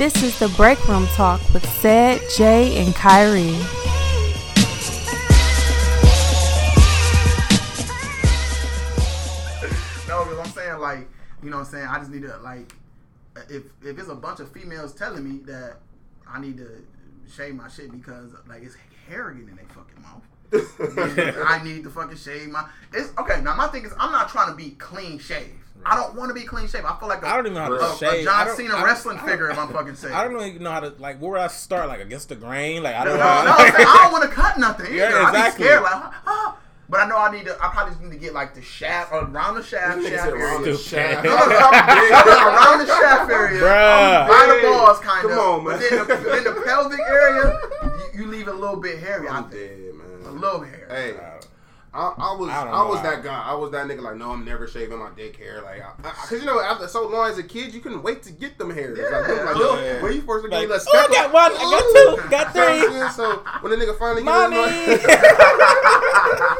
This is the Break Room Talk with Said, Jay, and Kyrie. No, because I'm saying like, you know what I'm saying? I just need to like if if it's a bunch of females telling me that I need to shave my shit because like it's hair in their fucking mouth. I need to fucking shave my it's okay, now my thing is I'm not trying to be clean shaved. I don't want to be clean shaved. I feel like a, I don't even know how to a, a shave. I John don't- Cena I wrestling I figure if I'm fucking shaved. I don't even know how to like. Where would I start? Like against the grain? Like I No, don't no, know. no, I'm saying, I don't want to cut nothing. Either. Yeah, I be exactly. scared, like, ah. But I know I need to. I probably just need to get like the shaft around the shaft, shaft said around area. the shaft. No, no, no, around the shaft area, Bruh. by the balls, kind come of. on, But man. then the, then the pelvic area, you, you leave it a little bit hairy. I I'm think dead, man. a little hair. Hey, I, I was I I, was that guy. I was that nigga. Like, no, I'm never shaving my dick hair. Like, I, I, cause you know, after so long as a kid, you couldn't wait to get them hairs. Yeah. Like, like, Yeah. when you first get Like, like, oh, I got one, I got two, got three. So when the nigga finally Mommy.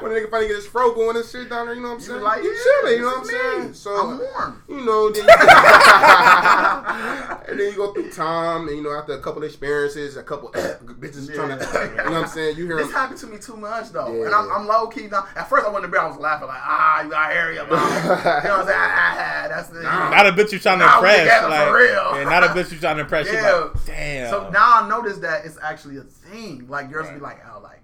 when they nigga finally get his fro going and shit down there, you know what I'm You saying? like, you yeah, chilling, you know what I'm this is saying? So I'm warm. you know, then and then you go through time, and you know, after a couple experiences, a couple bitches trying to, you know what I'm saying? You hear This them. happened to me too much though, Yeah. and I'm, I'm low key now. At first, I went to bed, I was laughing like, ah, you got hair in you know what I'm saying? Ah, that's the. Not a bitch you're trying to impress. together like, for real. Yeah, not a bitch you're trying to impress. Yeah. Yeah. Like, damn. So now I notice that it's actually a thing. Like girls be like, oh, like,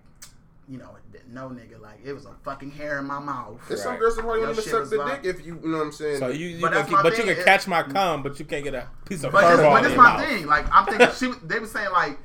you know, no nigga, like it was a fucking hair in my mouth. There's some Right. girls that probably Your won't even shit suck was the like- dick if you, you know what I'm saying? So you, you But can that's my but you thing, can catch my cum, but you can't get a piece of But fur this, ball but in this your my mouth. thing. Like I'm thinking, she they was saying like.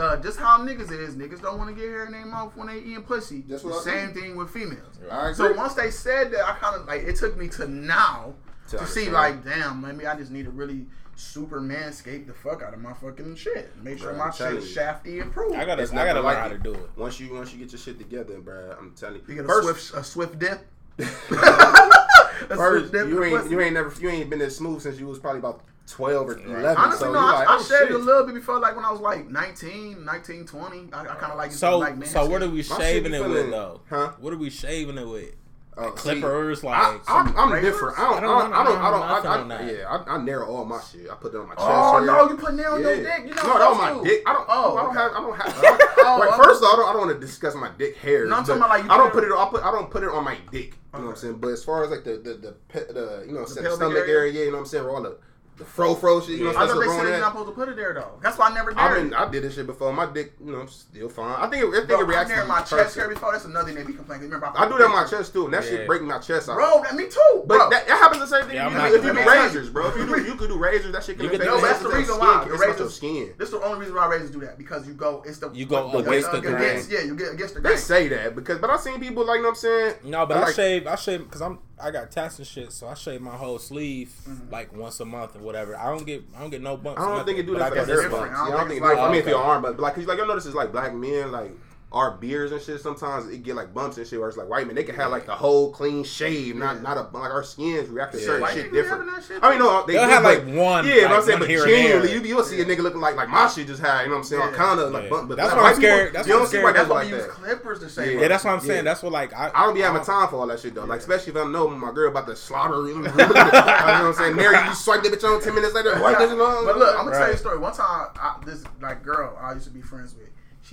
Uh, just how niggas is, niggas don't want to get hair in their mouth when they eating pussy. That's the I same thing with females. I So once they said that, I kind of like it took me to now To to, see understand. like, damn, maybe I just need to really super manscape the fuck out of my fucking shit. Make sure Bruh, my I'm shit you. shafty and improved. I gotta, It's I gotta learn like how to do it. once you once you get your shit together, bruh, I'm telling You you. get a First, swift, a swift dip. a first swift dip you ain't you ain't never you ain't been as smooth since you was probably about twelve or eleven. Honestly, so no, you I, like, I oh, shaved shit. a little bit before, like when I was like 19, 19, 20. I, I kind of like So, like man so what are we shaving it with though? huh? What are we shaving it with? Oh, Like see, clippers, like I, I'm, I'm different. I don't. I I don't. don't I don't. I don't. nothing I, I, yeah, I, I narrow all my shit. I put it on my oh, chest. Oh hair. no, you put nail on your dick. You know no, that on my to. dick. I don't. Oh, I don't okay. have. I don't have. I don't, Oh, like, okay. first of all, I don't, I don't want to discuss my dick hairs. No, I'm talking about, like, you I don't put put it- it. I put. I don't put it on my dick. You know what I'm saying? But as far as like the the the, pe- the you know the pelvic stomach area? area, yeah, you know what I'm saying, where all the the fro fro shit, you know, I thought they said you're not supposed to put it there though. That's why I never did I it. I did this shit before. My dick, you know, still fine. I think, it, I think Bro, it I reacts to near the my chest hair before. That's another thing they be complaining. Remember, I do that on my chest too, and that Yeah. shit break my chest out. Bro, that me too. But that, that happens the same thing Yeah, if you, not if you do do razors, bro. If you do, you could do razors. That shit can You affect no, that's the reason why. It's The about your razors, skin. this is the only reason why razors do that because you go, it's the You go the- against the against, grain. Yeah, you get against the They say that because, but I seen people like, you know what I'm saying? No, but I shave. I shave because I'm. I got tats and shit, so I shave my whole sleeve Mm-hmm. like once a month or whatever. I don't get. I don't get no bumps. I don't nothing, think it do that I for got the this hair different. bumps. I I don't don't think think it do. I mean, like- if your arm, but like, cause like y'all notice it's like black men, like our beards and shit. Sometimes it get like bumps and shit. Where it's like white men, they can have like the whole clean shave, not not a like our skins react to Yeah. certain White shit different. that shit I mean, no, they They'll do, have, but- like, one, Yeah, but like, I'm saying, but here and there. genuinely, you you'll see a nigga looking like like my shit just had. You know what I'm saying? Yeah. Kind of like Yeah. bump, but That's like, why I'm white people, scared- that's you why don't I'm see scared white That's why like we use that. clippers to shave. Yeah. Yeah, that's what I'm saying. That's what like I. I don't be having time for all that shit though. Like especially if I know my girl about to slaughter. you know what I'm saying? Mary, you swipe that bitch on ten minutes later. White bitch alone. But look, I'm gonna tell you a story. One time, this like girl I used to be friends with,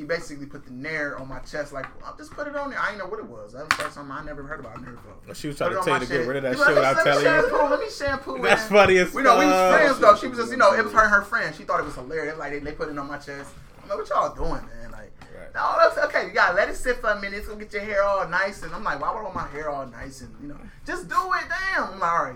she basically put the nair on my chest. Like, I'll just put it on there. I didn't know what it was. That was the first time I never heard about nair before. She was trying to tell you to get rid of that shit like, without let me telling you. shampoo, Let me shampoo. That's funny as We know we was friends though. She was just, you know, it was her and her friend. She thought it was hilarious. Like they, they put it on my chest. I'm like, what y'all doing, man? Like, Right. no, that's okay. You gotta let it sit for a minute. It's gonna get your hair all nice. And I'm like, why would I want my hair all nice? And you know, just do it. Damn. I'm like, all right.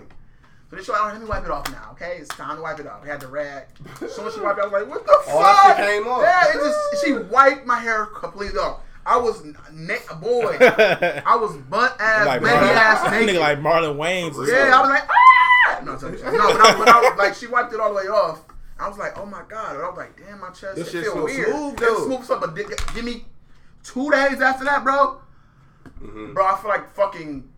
So they show, all right, let me wipe it off now. Okay, it's time to wipe it off. I had the rag. Soon as she wiped it, I was like, what the All fuck? that shit came off. Yeah, it just she wiped my hair completely off. I was neck boy. I was butt ass, like baby Marlon, ass nigga like Marlon Wayans. or Yeah, I was like, ah! No, no, but I, but I was like, she wiped it all the way off. I was like, oh my god. And I was like, damn, my chest This it shit feel feel weird. smooth, It smooth stuff, but give me two days after that, bro. Mhm. Bro, I feel like fucking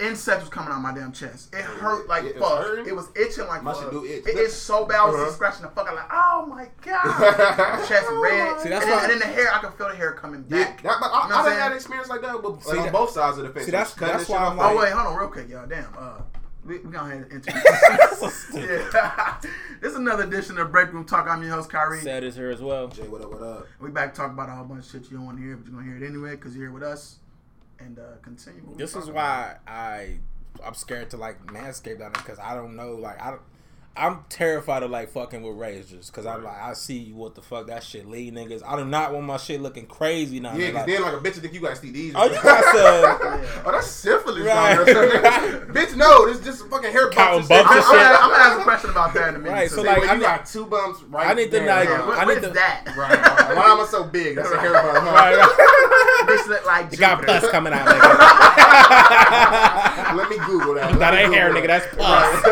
insect was coming out my damn chest. It hurt like It fuck. hurting? It was itching like My fuck. do itch. It is so bad. I was Uh-huh. scratching the fuck out like, oh my god. my chest red. See, that's and, then, and then the hair, I can feel the hair coming Yeah, back. that, but I, You know I I'm done saying? had experience like that, but like on that- both sides of the face. see, that's- Cutting that's shit why I'm like- Oh wait, hold on, real quick, y'all. Damn. Uh, we, we gonna have introduce. yeah. this is another edition of Break Room Talk. I'm your host Kyrie. Sad is here as well. Jay, what up? What up? We back to talk about a whole bunch of shit you don't want to hear, but you're gonna hear it anyway because you're here with us. And uh, continue. This is why I I'm scared to like manscape down because I don't know like I don't. I'm terrified of like fucking with razors because I'm like I see what the fuck that shit lead niggas. I do not want my shit looking crazy now. Yeah, like, then like a bitch think you got STDs. oh, you got some. oh, that's syphilis Right. bitch, no, this just fucking hair bumps. and bumps shit. and I'm, shit. I'm, gonna ask a question about that in a minute. Right, so, see like, I you need- got two bumps right I need to, there. like- yeah, I need to- that? Right. Why am I so big? That's a hair bump. Huh? right, right. Bitch look like You got pus coming out, nigga. Let me Google that. Let that ain't hair, nigga. That's pus.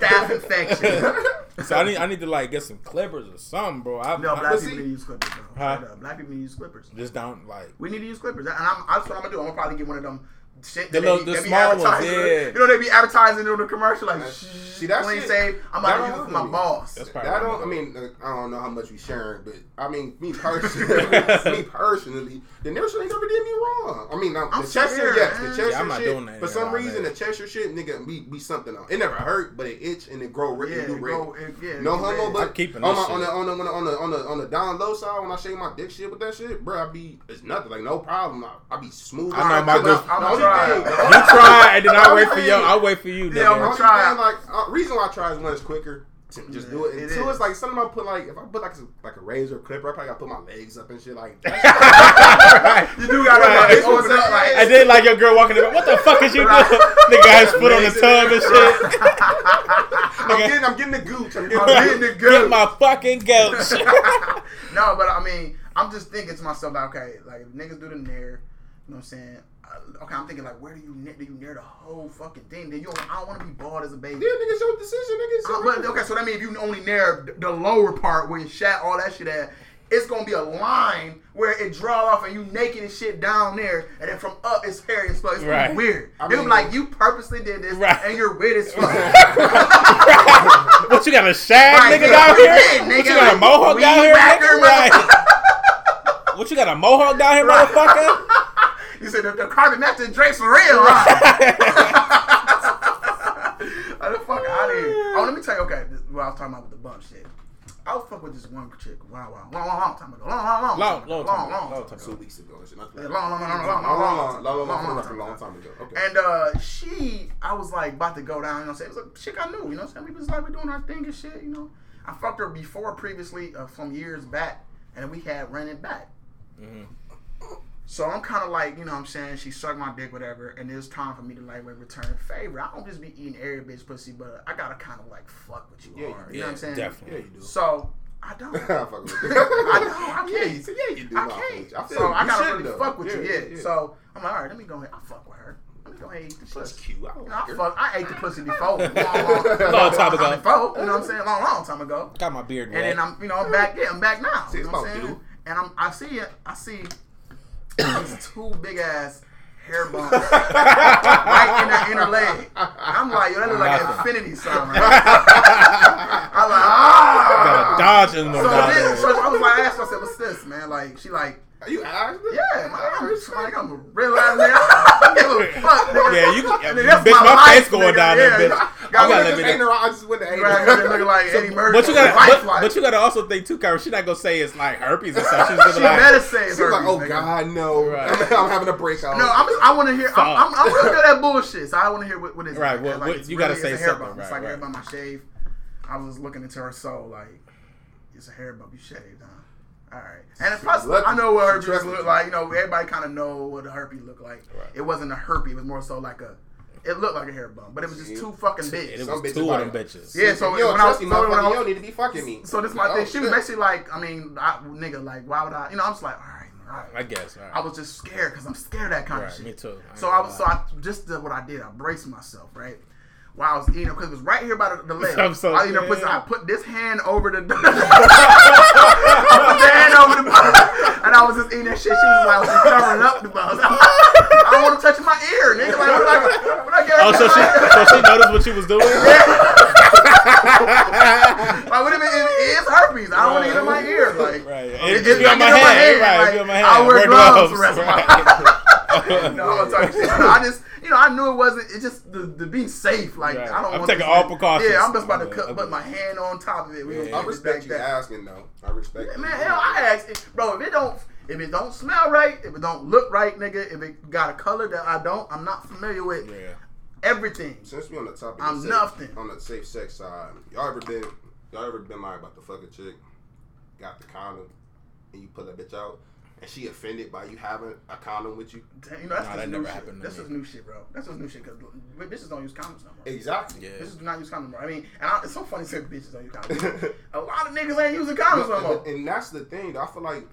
Staph infection. so I need I need to like get some clippers or something, bro. I, No, I black people see- need to use clippers. Huh? Black people need to use clippers. just don't like. We need to use clippers, and I'm, that's what I'm gonna do. I'm gonna probably get one of them. Shit, The that little- they, the they be small ones, advertising. yeah. You know they be advertising on the commercial like, See, that clean shit- save. I'm that about to use it don't for my really- boss. That's probably That what don't. I mean, uh, I don't know how much we sharing, but I mean, me personally, me personally, the nurse ain't never did me wrong. I mean, now, I'm the Cheshire, scared, yes, the man. Cheshire Yeah, I'm not shit. doing that for some reason, man. the Cheshire shit, nigga, be be something on. It never hurt, but it itch and it grow red. yeah, it do it red. yeah, No homo, but on, my, on, the, on, the, on, the, on the on the on the down low side when I shake my dick shit with that shit, bro, I be it's nothing like no problem. I, I be smooth. I know my The good- I'm try. You only- try, and then I the wait for you. thing- I wait for you. Yeah. I'm only gonna try. like uh, reason why I try is one is quicker. to Just do it. Yeah, And it two is. is like something I put like if I put like some, like a razor clipper, I probably gotta put my legs up and shit like. Right. You do gotta Right. like, open up like. And then like your girl walking in, what the fuck is you doing? Nigga has foot on the tub and shit. I'm getting, I'm getting the gooch. I'm getting, I'm the getting the Get my fucking goats. no, but I mean, I'm just thinking to myself, like, okay, like if niggas do the nair, you know what I'm saying? Uh, okay, I'm thinking like, where do you nair? Do you nair the whole fucking thing? Then you, don't, I don't want to be bald as a baby. Yeah, nigga, it's your decision, nigga. It's Uh, your but decision. okay, so that means if you only nair the- the lower part where you shat all that shit at, it's gonna be a line where it draw off and you naked and shit down there, and then from up it's hairy and slow. It's gonna Right. be weird. I They're like you purposely did this, Right. and you're weird as fuck. what you got a shag Right, nigga yeah, down yeah, here? nigga, What you got a mohawk down here? Nigga? Right. What you got a mohawk down here, motherfucker? you said the, the carbon match the drapes for real, huh? The fuck out of here. Oh, let me tell you, okay, this, what I was talking about with the bump shit. I was fuck with this one chick. Wow, wow, long, long, long time ago. Long, long, long, Long, long long, long, Long Two weeks ago. and shit, not Yeah, that. long, long, long, long, long, Long, long, long, long, long, long, long, long, long long, long time ago. Okay. And uh, she, I was like about to go down. You know, what I'm saying it was a chick I knew. You know, what I'm saying we was like we doing our thing and shit. You know, I fucked her before previously uh, from years back, and we had ran it back. Mhm. So I'm kind of like, you know what I'm saying? She sucked my dick, whatever, and it's time for me to like return favor. I don't just be eating every bitch pussy, but I gotta kind of like fuck with you Yeah, hard. You Yeah, know what I'm saying? definitely. yeah, you do. So I don't. I fuck with. I don't. I Yeah, can't. you see, yeah, you do. I fuck can't. with you. I so you. I gotta really though. fuck with you, Yeah, yeah. yeah. So I'm like, all right, let me go ahead. I fuck with her. Let me go ahead and eat the That's cute. I don't know, I fuck. I ate the pussy before, long, long, Long time ago. Before, you know what I'm saying? Long, long time ago. Got my beard And wet. then I'm, you know, I'm back. Yeah, I'm back now. See, you know what I'm saying? you. And I'm, I see it. I see these two big ass hair bumps right in that inner leg. I'm like, yo, that look like an infinity sign. Right? I'm like, ah. Got a dodge in So then, so I was like, I asked her, I said, what's this, man? Like, she like, Are you asked? yeah, man, I'm just like, I'm a real ass nigga. I don't give a fuck, nigga. Yeah, you, I mean, that's bitch, my, life, face going nigga. down yeah, there, bitch. Got gotta let me ain't know. Ain't no, I just went to Right, looking like Eddie Murphy. But you gotta, but, life. but you gotta also think too, Kyra. She not gonna say it's like herpes or something. She's gonna She like, better say it's She's like, oh nigga. God, no. Right. I'm having a breakout. No, I'm just, I want to hear. I'm, Fuck. I'm, I'm real good at bullshit, so I want to hear what, what is it. Right, Like, what- what- you gotta say a hair something, bump. It's right, like right. everybody my shave. I was looking into her soul, like it's a hair bump. You shaved, huh? All right. And plus, lucky. I know what She herpes trusted look you. like. You know, everybody kind of know what a herpes look like. Right. It wasn't a herpes. It was more so like a. It looked like a hair bump, but it was just too fucking big. it was bitches two like of them bitches. Yeah, so if you don't when I was- me, so when I was- you don't need to be fucking me. So this is my Oh, thing. She was basically like, I mean, I, nigga, like, why would I? You know, I'm just like, all right, all right. I guess. Right. I was just scared because I'm scared of that kind of shit. me too. I So I was so. I just did what I did. I braced myself right while I was eating because it was right here by the, the leg. I'm so I, was eating her pussy. I put this hand over the. I put the hand over the and I was just eating that shit. She was like, she covering up the buzz. I don't want to touch my ear, nigga. Like, what I, what I get Oh, so she, so she noticed what she was doing. like, what if it, it is herpes? I don't want to get in my ear. Like, Right. It, It, it, be on my hand. in Right. like, on my hand. I'll wear, Wear gloves, gloves. the rest of my Right. no, I'm talking shit. I just, you you know, I knew it wasn't. It just the, the being safe. Like Right. I don't. I'm want taking this all to- precautions. Yeah, I'm just about to cut, okay. put my hand on top of it. We Yeah. gonna I respect back you there. asking though. I respect. you. Man, hell, I ask, it. bro. If it don't, if it don't smell right, if it don't look right, nigga, if it got a color that I don't, I'm not familiar with, Yeah. everything. Since we on the topic, I'm safe, nothing. on the safe sex side. Y'all ever been? Y'all ever been like about the fuck a chick, got the condom, and you pull that bitch out, and she offended by you having a condom with you? Damn, You know, that's Nah, just that new never shit. happened to That's me. just new shit, bro. That's just new shit because bitches don't use condoms no more. Exactly. Yeah. Bitches do not use condoms, bro. I mean, and I, it's so funny to say bitches don't use condoms. a lot of niggas ain't using condoms no more. and, and that's the thing. I feel like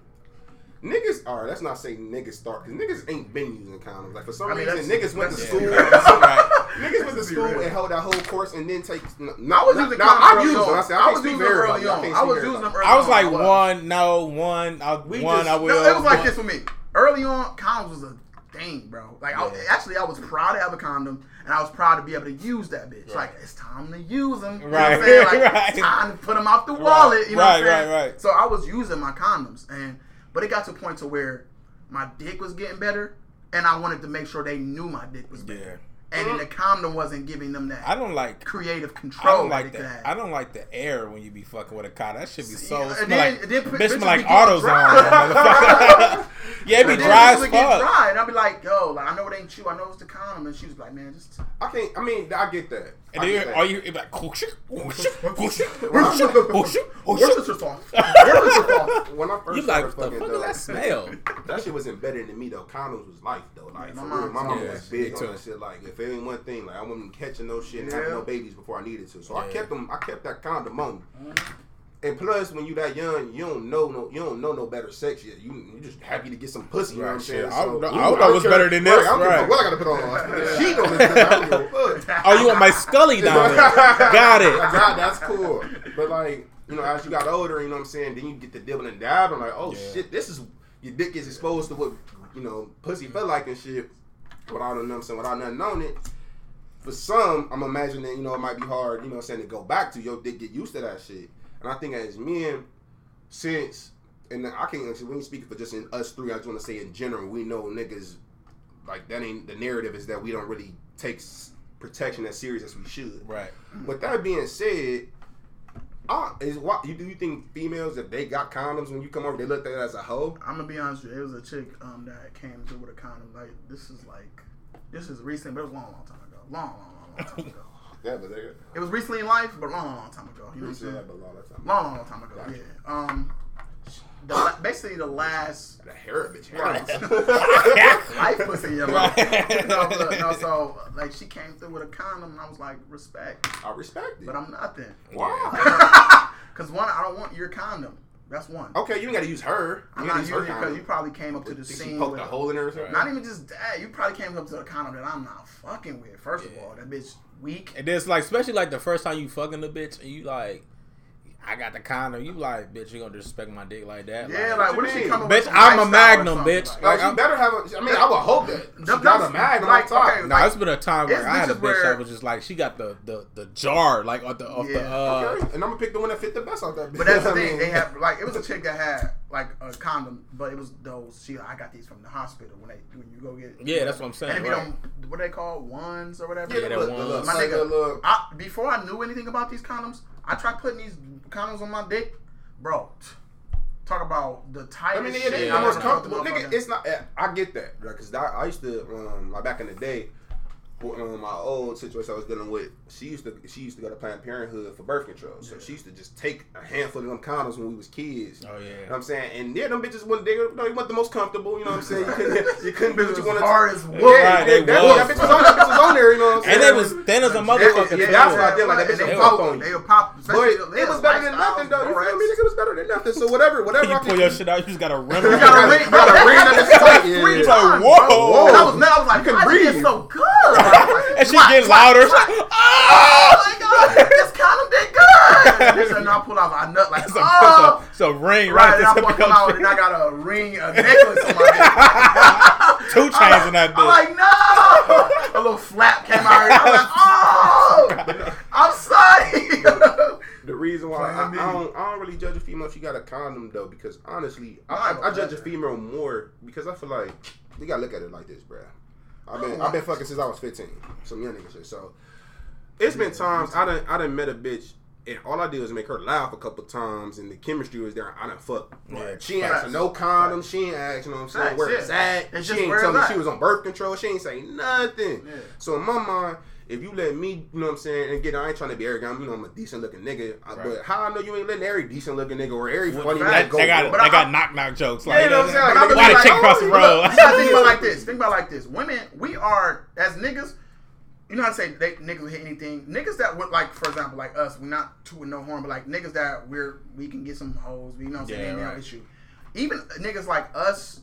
niggas. All right, let's not say niggas start because niggas ain't been using condoms. Like for some I mean, reason, niggas went to that's- school. Right. Niggas went to school real. and held that whole course and then take. No, I was using now, condoms I've early used them. on. I, said, I I, was using them early on. can't I was using them everybody. early I was like one, no, one, I, We one. just- I No, will. it was like this for me. Early on, condoms was a thing, bro. Like, I, actually, I was proud to have a condom, and I was proud to be able to use that bitch. Right. Like, it's time to use them. You Right, know what I'm saying? Like, right. it's time to put them out the wallet. You know right, what I'm saying? right, right. So I was using my condoms, and but it got to a point to where my dick was getting better, and I wanted to make sure they knew my dick was better. Yeah. And then uh-huh. the condom wasn't giving them that I don't like. creative I control don't that like they could I don't like the air when you be fucking with a car. That should be so. Yeah, it and smell then- like, and then p- bitch bitches smell like be getting AutoZone. dry. motherfucker. yeah, it be And then dry bitches as would get fuck. dry, and I'd be like, "Yo, like I know it ain't you. I know it's the condom." And she was like, "Man, just I can't. I mean, I get that. And I then get that. all you it be like, whoosh, whoosh, whoosh, Where's whoosh, your whoosh. sister sauce? Where's your sauce?" when I first You started like, what the fucking fuck though, is that smell? that shit was embedded in me though. Condoms was life though. Like Yeah, for my real, my mom mama too. was Yeah, big me on too. that shit. Like if it ain't one thing, like I wasn't catching no shit and Yeah. having no babies before I needed to. So I kept them. I kept that condom on. me. Mm-hmm. And plus, when you that young, you don't know no, you don't know no better sex yet. You you just happy to get some pussy. You know what I'm saying? I don't know- I ooh, don't know what's care- better than right, this, I don't give right. what I gotta put on. I put a sheet on this. bitch. I don't give a fuck. Oh, you want my Scully down there? Got it. God, that's cool. But like, you know, as you got older, you know what I'm saying, then you get the dibble and dab. I'm like, oh Yeah. shit, this is your dick is exposed to what you know pussy felt like and shit. Without you know what I'm saying, without nothing on it. For some, I'm imagining, you know, it might be hard, you know what I'm saying, to go back to Yo, dick, get used to that shit. And I think as men, since and I can't actually we ain't speaking for just in us three, I just wanna say in general, we know niggas like that ain't the narrative is that we don't really take protection as serious as we should. Right. With that being said, uh, is what you do you think females if they got condoms when you come over they look at it as a hoe? I'm gonna be honest with you. It was a chick um, that came through with a condom. Like this is like this is recent, but it was a long, long time ago. Long, long, long, long time ago. Yeah, but they It was recently in life, but long, long time ago. You know what I'm saying? that, but a lot time. Long, long, long time ago. Gotcha. Yeah. Um, the, la- basically the last The hair of bitch. Right. life pussy, yeah. Right. no, look, no, so like she came through with a condom, and I was like, respect, I respect it. but I'm nothing. Why? Because one, I don't want your condom. That's one. Okay, you ain't gotta use her. I'm not gotta use using her it because you probably came up to the Think she scene with a a- hole in her or? Not even just that. You probably came up to the condom that I'm not fucking with. First of all, that bitch weak. And then it's like, especially like the first time you fucking the bitch, and you like, I got the condom. You like, bitch, you gonna disrespect my dick like that? Yeah, what like what you she mean? coming Bitch, with some I'm a magnum, bitch. Like, Like, Like, I'm- better have a. I mean, I would hope that she got them- a magnum like, on top. okay, No, it's been a time where I had a bitch where- that was just like she got the the, the jar like off the off the uh Okay, and I'm gonna pick the one that fit the best out that. Bitch. But that's the thing. They have like it was a chick that had like a condom, but it was those. She I got these from the hospital when they when you go get. Yeah, that's what I'm saying, And if you don't, what they call ones or whatever. Yeah, Yeah, that look, the one. look, My nigga, look. Before I knew anything about these condoms, I tried putting these condoms on my dick, bro. Talk about the tightest. I mean, they Yeah. the most comfortable. Nigga, it's not. I get that, because I, I used to, um, like back in the day, um, my old situation I was dealing with. She used to, she used to go to Planned Parenthood for birth control. So she used to just take a handful of them condoms when we was kids. Oh, yeah. You know what I'm saying, and yeah, them bitches wasn't they, you know, they weren't the most comfortable. You know what I'm saying? You couldn't, you couldn't do what you Bitches wanted. hard to. as Yeah. Right, they that, was. that bitch was on, that bitch was on there. You know what I'm saying? and they was thin as a motherfucker. yeah, too. that's why I did like that bitch they would pop pop on you. They would pop. But it was better than nothing though. You feel me? Borax. Nigga, It was better than nothing. So whatever, whatever. You I pull your shit out, you just got a rim. You gotta ring, You gotta ring that bitch tight, yeah. Three It's like, times, whoa. bro. And I was mad. I was like, You can why is it breathe. so good? And she Why- getting why- louder. why- Oh Oh my god, this condom did good. This and I pull out my nut like, It's a, oh. it's a, oh. it's a ring Right, right, and I at the fuck tip him of out, and I got a ring, a necklace on my dick. Two chains in that bitch. I'm like, no. A little flap came out. I'm like, oh, I'm sorry. The reason why I, Plan B. I don't I don't really judge a female if she got a condom though because honestly I, I, I judge a female more because I feel like we gotta look at it like this, bruh. I've been oh I've been fucking since I was 15. Some young nigga shit. So it's been times I done I done met a bitch and all I did was make her laugh a couple times and the chemistry was there. I done fuck. Yeah, she ain't facts. asking no condom. She ain't asking, you know what I'm saying, Facts, where yeah. it's at. It's she ain't where tell me she was on birth control. She ain't say nothing. Yeah. So in my mind, if you let me, you know what I'm saying, and again, I ain't trying to be arrogant. You know, I'm a decent looking nigga. Right. But how I know you ain't letting every decent looking nigga or every Well, funny nigga go? They got they I- got knock knock jokes. Yeah, Like, you know what I'm saying? I'm Like, like, chick oh, across the look, road? Gotta think about like this. Think about like this. Women, we are as niggas. You know how to say they, niggas hit anything. Niggas that would like, for example, like us, we're not two with no horn, but like niggas that we're we can get some hoes. You know what I'm saying? Yeah, Ain't no right. issue. Even niggas like us,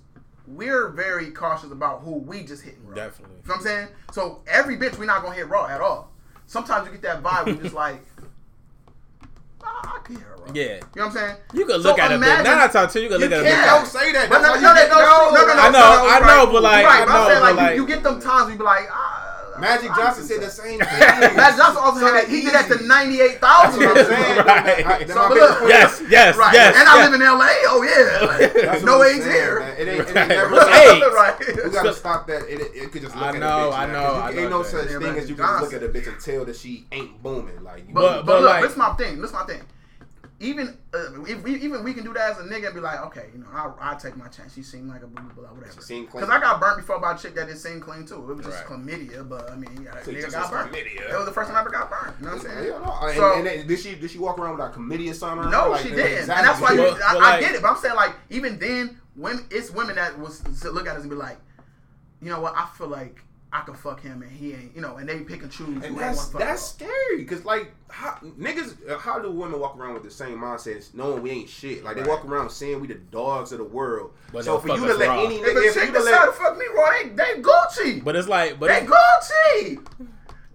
we're very cautious about who we just hitting raw. Definitely. You know what I'm saying? So every bitch we're not gonna hit raw at all. Sometimes you get that vibe where you just like, I can hit her. Yeah. You know what I'm saying? You can So look at a bitch. Now I talk to you, you can You look at a can't bitch. Don't say that. But That's no, why no, you that get- goes no, no, no, no, I know, no, I right. know, but like, right, I but I'm know, saying, but like, like, you, you get them times we be like, ah. Magic Johnson said the same thing. Magic Johnson also said that he did that to easy. ninety-eight That's thousand. what I'm saying. Right. So, my but biggest look- Yes, yes, Right, yes. and I live in L.A. Oh yeah, like, no what AIDS here. man. It ain't, it Right. never. What's right. We gotta stop that. It, it could just look I at know, a bitch. I man, know, 'cause I know ain't no such thing as you can look at a bitch and tell that she ain't booming. Like, But, But- but, but, look, like- this is my thing. This is my thing. Even uh, if we even we can do that as a nigga and be like, okay, you know, I'll, I'll take my chance. She seemed like a boo boo, whatever. She seemed clean. Because I got burnt before by a chick that didn't seem clean too. It was just Right. chlamydia, but I mean, yeah, So nigga got burnt. chlamydia. It was the first time I ever got burnt. You know what I'm saying? Yeah, no, and, So- and then, did she did she walk around with a committee or something? No, Like, she didn't, exactly. and that's why you, But- I, but I like- get it. But I'm saying like even then, women, it's women that was to look at us and be like, you know what? I feel like I can fuck him and he ain't, you know, and they pick and choose. And that's fuck that's scary because like how, niggas, uh, how do women walk around with the same mindset, knowing we ain't shit? Like Right. they walk around saying we the dogs of the world. But so for you to let raw. any If nigga, a if you to decide let to fuck me, bro, they, they Gucci. But it's like, but they it's, Gucci.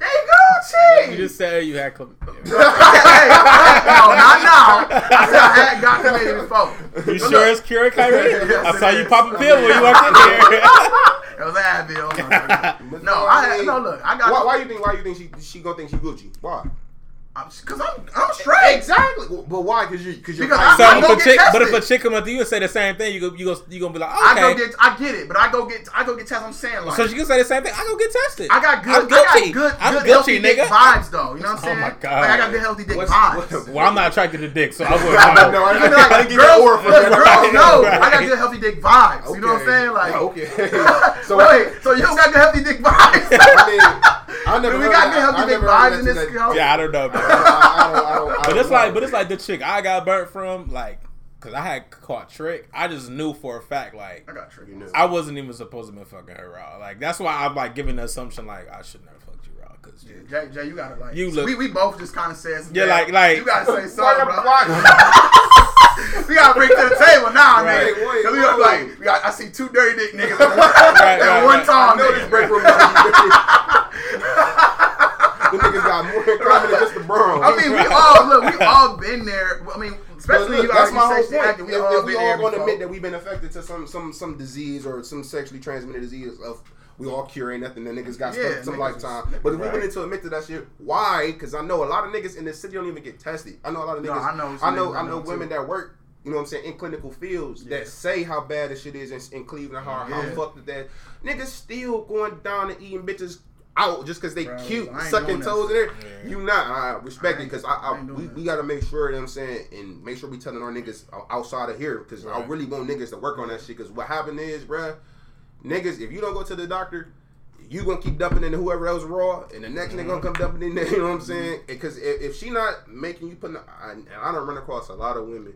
They Gucci. you just said you had. chlam- hey, no, not now. I said I had got chlamydia before. You But sure it's Kyrie Kyrie? Yes, I saw you pop a pill when you walked in here. It was Advil. Oh but No, I had, mean, no look. I got Why, why you think? Why you think she she gonna think she Gucci? Why? Because I'm I'm straight. Exactly. But why? Because you because you're Because high- So I if go a get chick, but if a tested. chick come up to you and say the same thing, you go, you go, you gonna be like, I okay. go get I get it, but I go get I go get tested. I'm saying like so she can say the same thing. I go get tested. I got good I'm I got good I'm good guilty, healthy dick vibes though. You know what I'm saying? Oh my God. Like I got good healthy dick What's- vibes. what- Well, I'm not attracted to dick, so I wouldn't. No, know. I- You like, I didn't girls, that aura from look, that. girls know Right. I got good healthy dick vibes. You know what I'm saying? Like, okay. so wait, so you don't got good healthy dick vibes? I mean, I never. we heard got that- good healthy dick vibes in this to that- show. Yeah, I don't know. But it's like, but it's like the chick I got burnt from, like, cause I had caught trick. I just knew for a fact, like, I got tricked. You know. I wasn't even supposed to be fucking her raw. Like, that's why I'm like giving the assumption, like, I should never fucked you raw, cause you. Jay, Jay, you gotta like. You look- we, we both just kind of said. Yeah, like- like- You gotta say sorry, bro. we gotta bring to the table now, Right. nigga. We like, we got, I see two dirty dick niggas and one, right, one right. tall I know this break room. The niggas got more in common than just the Bronx. I mean, we all look. We all been there. I mean, especially look, you that's my whole point. active. If, We all if we all going to admit that we've been affected to some some some disease or some sexually transmitted disease of we all cure ain't nothing The niggas got Yeah, stuck some lifetime. But if we Right. willing to admit to that shit, why? Because I know a lot of niggas in this city don't even get tested. I know a lot of No, niggas. I know I know. I know women too. that work. You know what I'm saying in clinical fields Yeah. that say how bad this shit is in, in Cleveland, how how fucked that niggas still going down and eating bitches out just because they Bro, cute, sucking toes in there. Yeah. You not. I respect I it because I, I I, we, we got to make sure. You know what I'm saying and make sure we telling our niggas outside of here because I really want niggas to work on that shit. Because what happened is, bruh, niggas, if you don't go to the doctor. You gonna keep dumping into whoever else raw, and the next nigga gonna come mm-hmm. dumping in there. You know what I'm saying? Mm-hmm. Because if, if she not making you put, I, I don't run across a lot of women,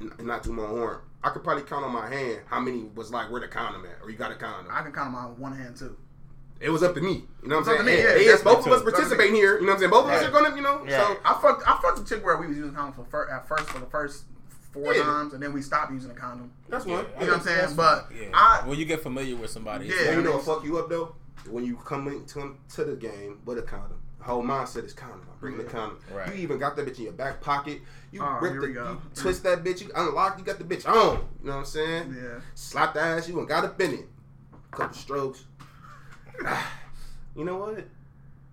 n- not to my horn. I could probably count on my hand how many was like, where the condom at, or you got a condom. I can count them on one hand too. It was up to me. You know what I'm up saying? to me, And- yeah, yes, both of us too. participating here. You know what I'm saying? Both of us are gonna, you know. Right. So I fucked. I fucked the chick where we was using condom for fir- at first for the first four Yeah. times, and then we stopped using the condom. that's Yeah, one. You know what I'm saying? But. Yeah. I- when you get familiar with somebody, Yeah, And like- you know what fuck you up though? When you come into to the game with a condom. The whole mindset is condom. I'm bringing the condom. Right. You even got that bitch in your back pocket. You Oh, rip the, you twist that bitch. You unlock. You got the bitch on. You know what I'm saying? Yeah. Slap the ass. You and got up in it. Couple strokes. you know what?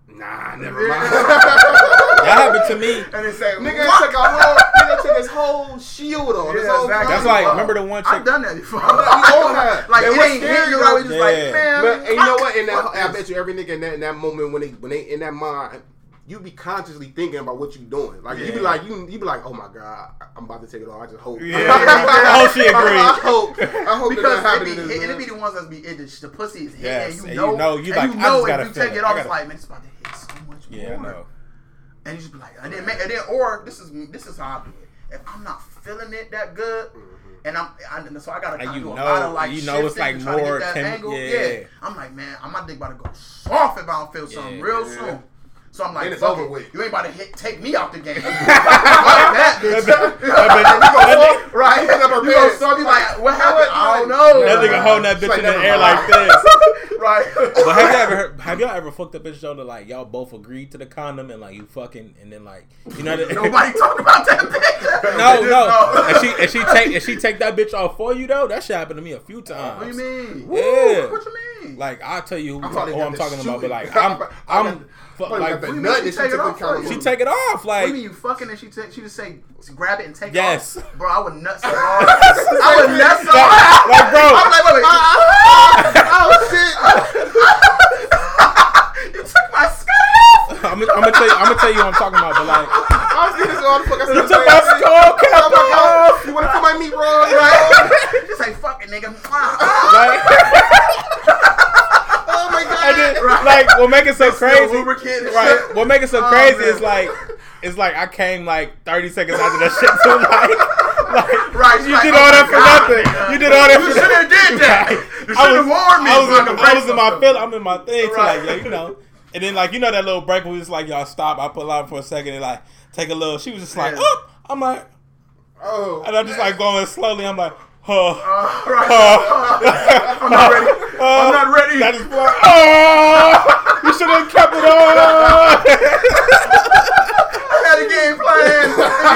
Nah, never mind. that happened to me. And they say, Nigga "What?" took a whole, nigga took his whole shield off. his Yeah, whole exactly. That's like off. remember the one chick. I've done that before. We all have. like And it ain't scary hit you though- right. We just like, man, But, hey, And you know what? In that, I bet you every nigga in that, in that moment when they when they in that mind, you be consciously thinking about what you're doing. Like you be like you you be like, oh my god, I'm about to take it off. I just hope. Yeah. I hope she I agrees. hope. I hope Because that that it be, happened. it, it be the ones that be it, the, the pussy is hitting Yes, and you and know, you know, you and like, you know if you take it. it off, it's like man, it's about to hit so much Yeah, more. no. And you just be like, and then, ma- and then, or this is this is how I do it. If I'm not feeling it that good, mm-hmm. and I'm, I, so I gotta And kind of you do a know- lot of like you know it's shifting like to try to get that chem- angle. yeah. I'm like, man, I'm my dick about to go soft if I don't feel something Yeah. real Yeah. soon. So I'm like, it's over with. You ain't about to hit, take me out the game. Fuck that bitch. That bitch- right? Pick up her You go, pants. so I be like, what happened? I don't know. That nigga holding that bitch like, in the air like this. right. But have you ever heard, have y'all ever fucked a bitch though that like y'all both agreed to the condom and like you fucking and then like you know that Nobody talking about that bitch. No, no. And she and she take and she take that bitch off for you though. That shit happened to me a few times. What do you mean? Yeah. What you mean? Like I'll tell you who, I thought he who got I'm the talking about, but like I'm I I'm got- fu- I got like the What do you nut and she she take it off the condom she take it off What do you mean you fucking and she take she just say grab it and take Yes. it off? Bro, I would nut so hard. I would nut so hard. like bro. I'm like, wait, wait. oh shit! you took my skirt off. I'm, I'm gonna tell you I'm gonna tell you what I'm talking about, but like I was getting this all the fuck. I you took my skull cap Oh my god! off. You want to put my meat wrong? Right? Just say fuck it, nigga. Like, Oh my god! then, Right. like what make it so crazy, right? What make it so Oh, crazy man. is like it's like I came like 30 seconds after that shit too. Like, like Right, you did oh all that for God, nothing. nigga. You did all that You for shoulda did that. Right. You I shoulda was- warned me I was, so I in, I was in my break feel. I'm in my thing. So Right. like, yeah, you know. And then like you know that little break where it's like y'all stop. I pull out for a second and like take a little. She was just like, Yeah. oh. I'm like, Oh. and I'm just like going slowly. I'm like, huh. Uh, right. Uh, I'm not ready. I'm not ready. That is like, oh, you should have kept it on. I had a game plan.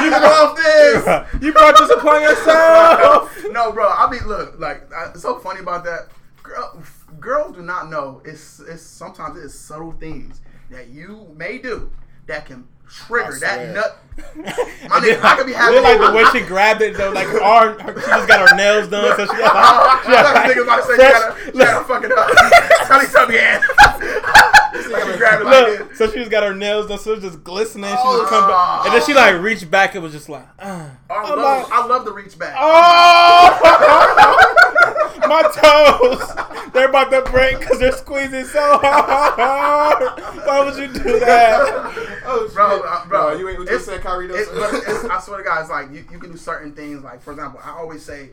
You off this. you brought this upon yourself. No, bro. I mean, look, like I- it's so funny about that. Girl, girls do not know. It's it's sometimes it's subtle things that you may do that can trigger that nut. My nigga, I could be having- like the way she grabbed it though, like her arm, her, she just got her nails done, so she got Oh, like, she I thought nigga about to say fresh- she gotta, she gotta fuck it up. Tell me something again. She grabbed it like Look, so she just got her nails done, so it was just glistening. She Oh. just come back, and then she like reached back. It was just like, uh, I love, like, I love the reach back. oh, my toes, they're about to break because they're squeezing so hard. Why would you do that? Oh, shit. Bro, uh, bro, you ain't what you said, Kyrie. It's, but it's, I swear to God, it's like you, you can do certain things. Like for example, I always say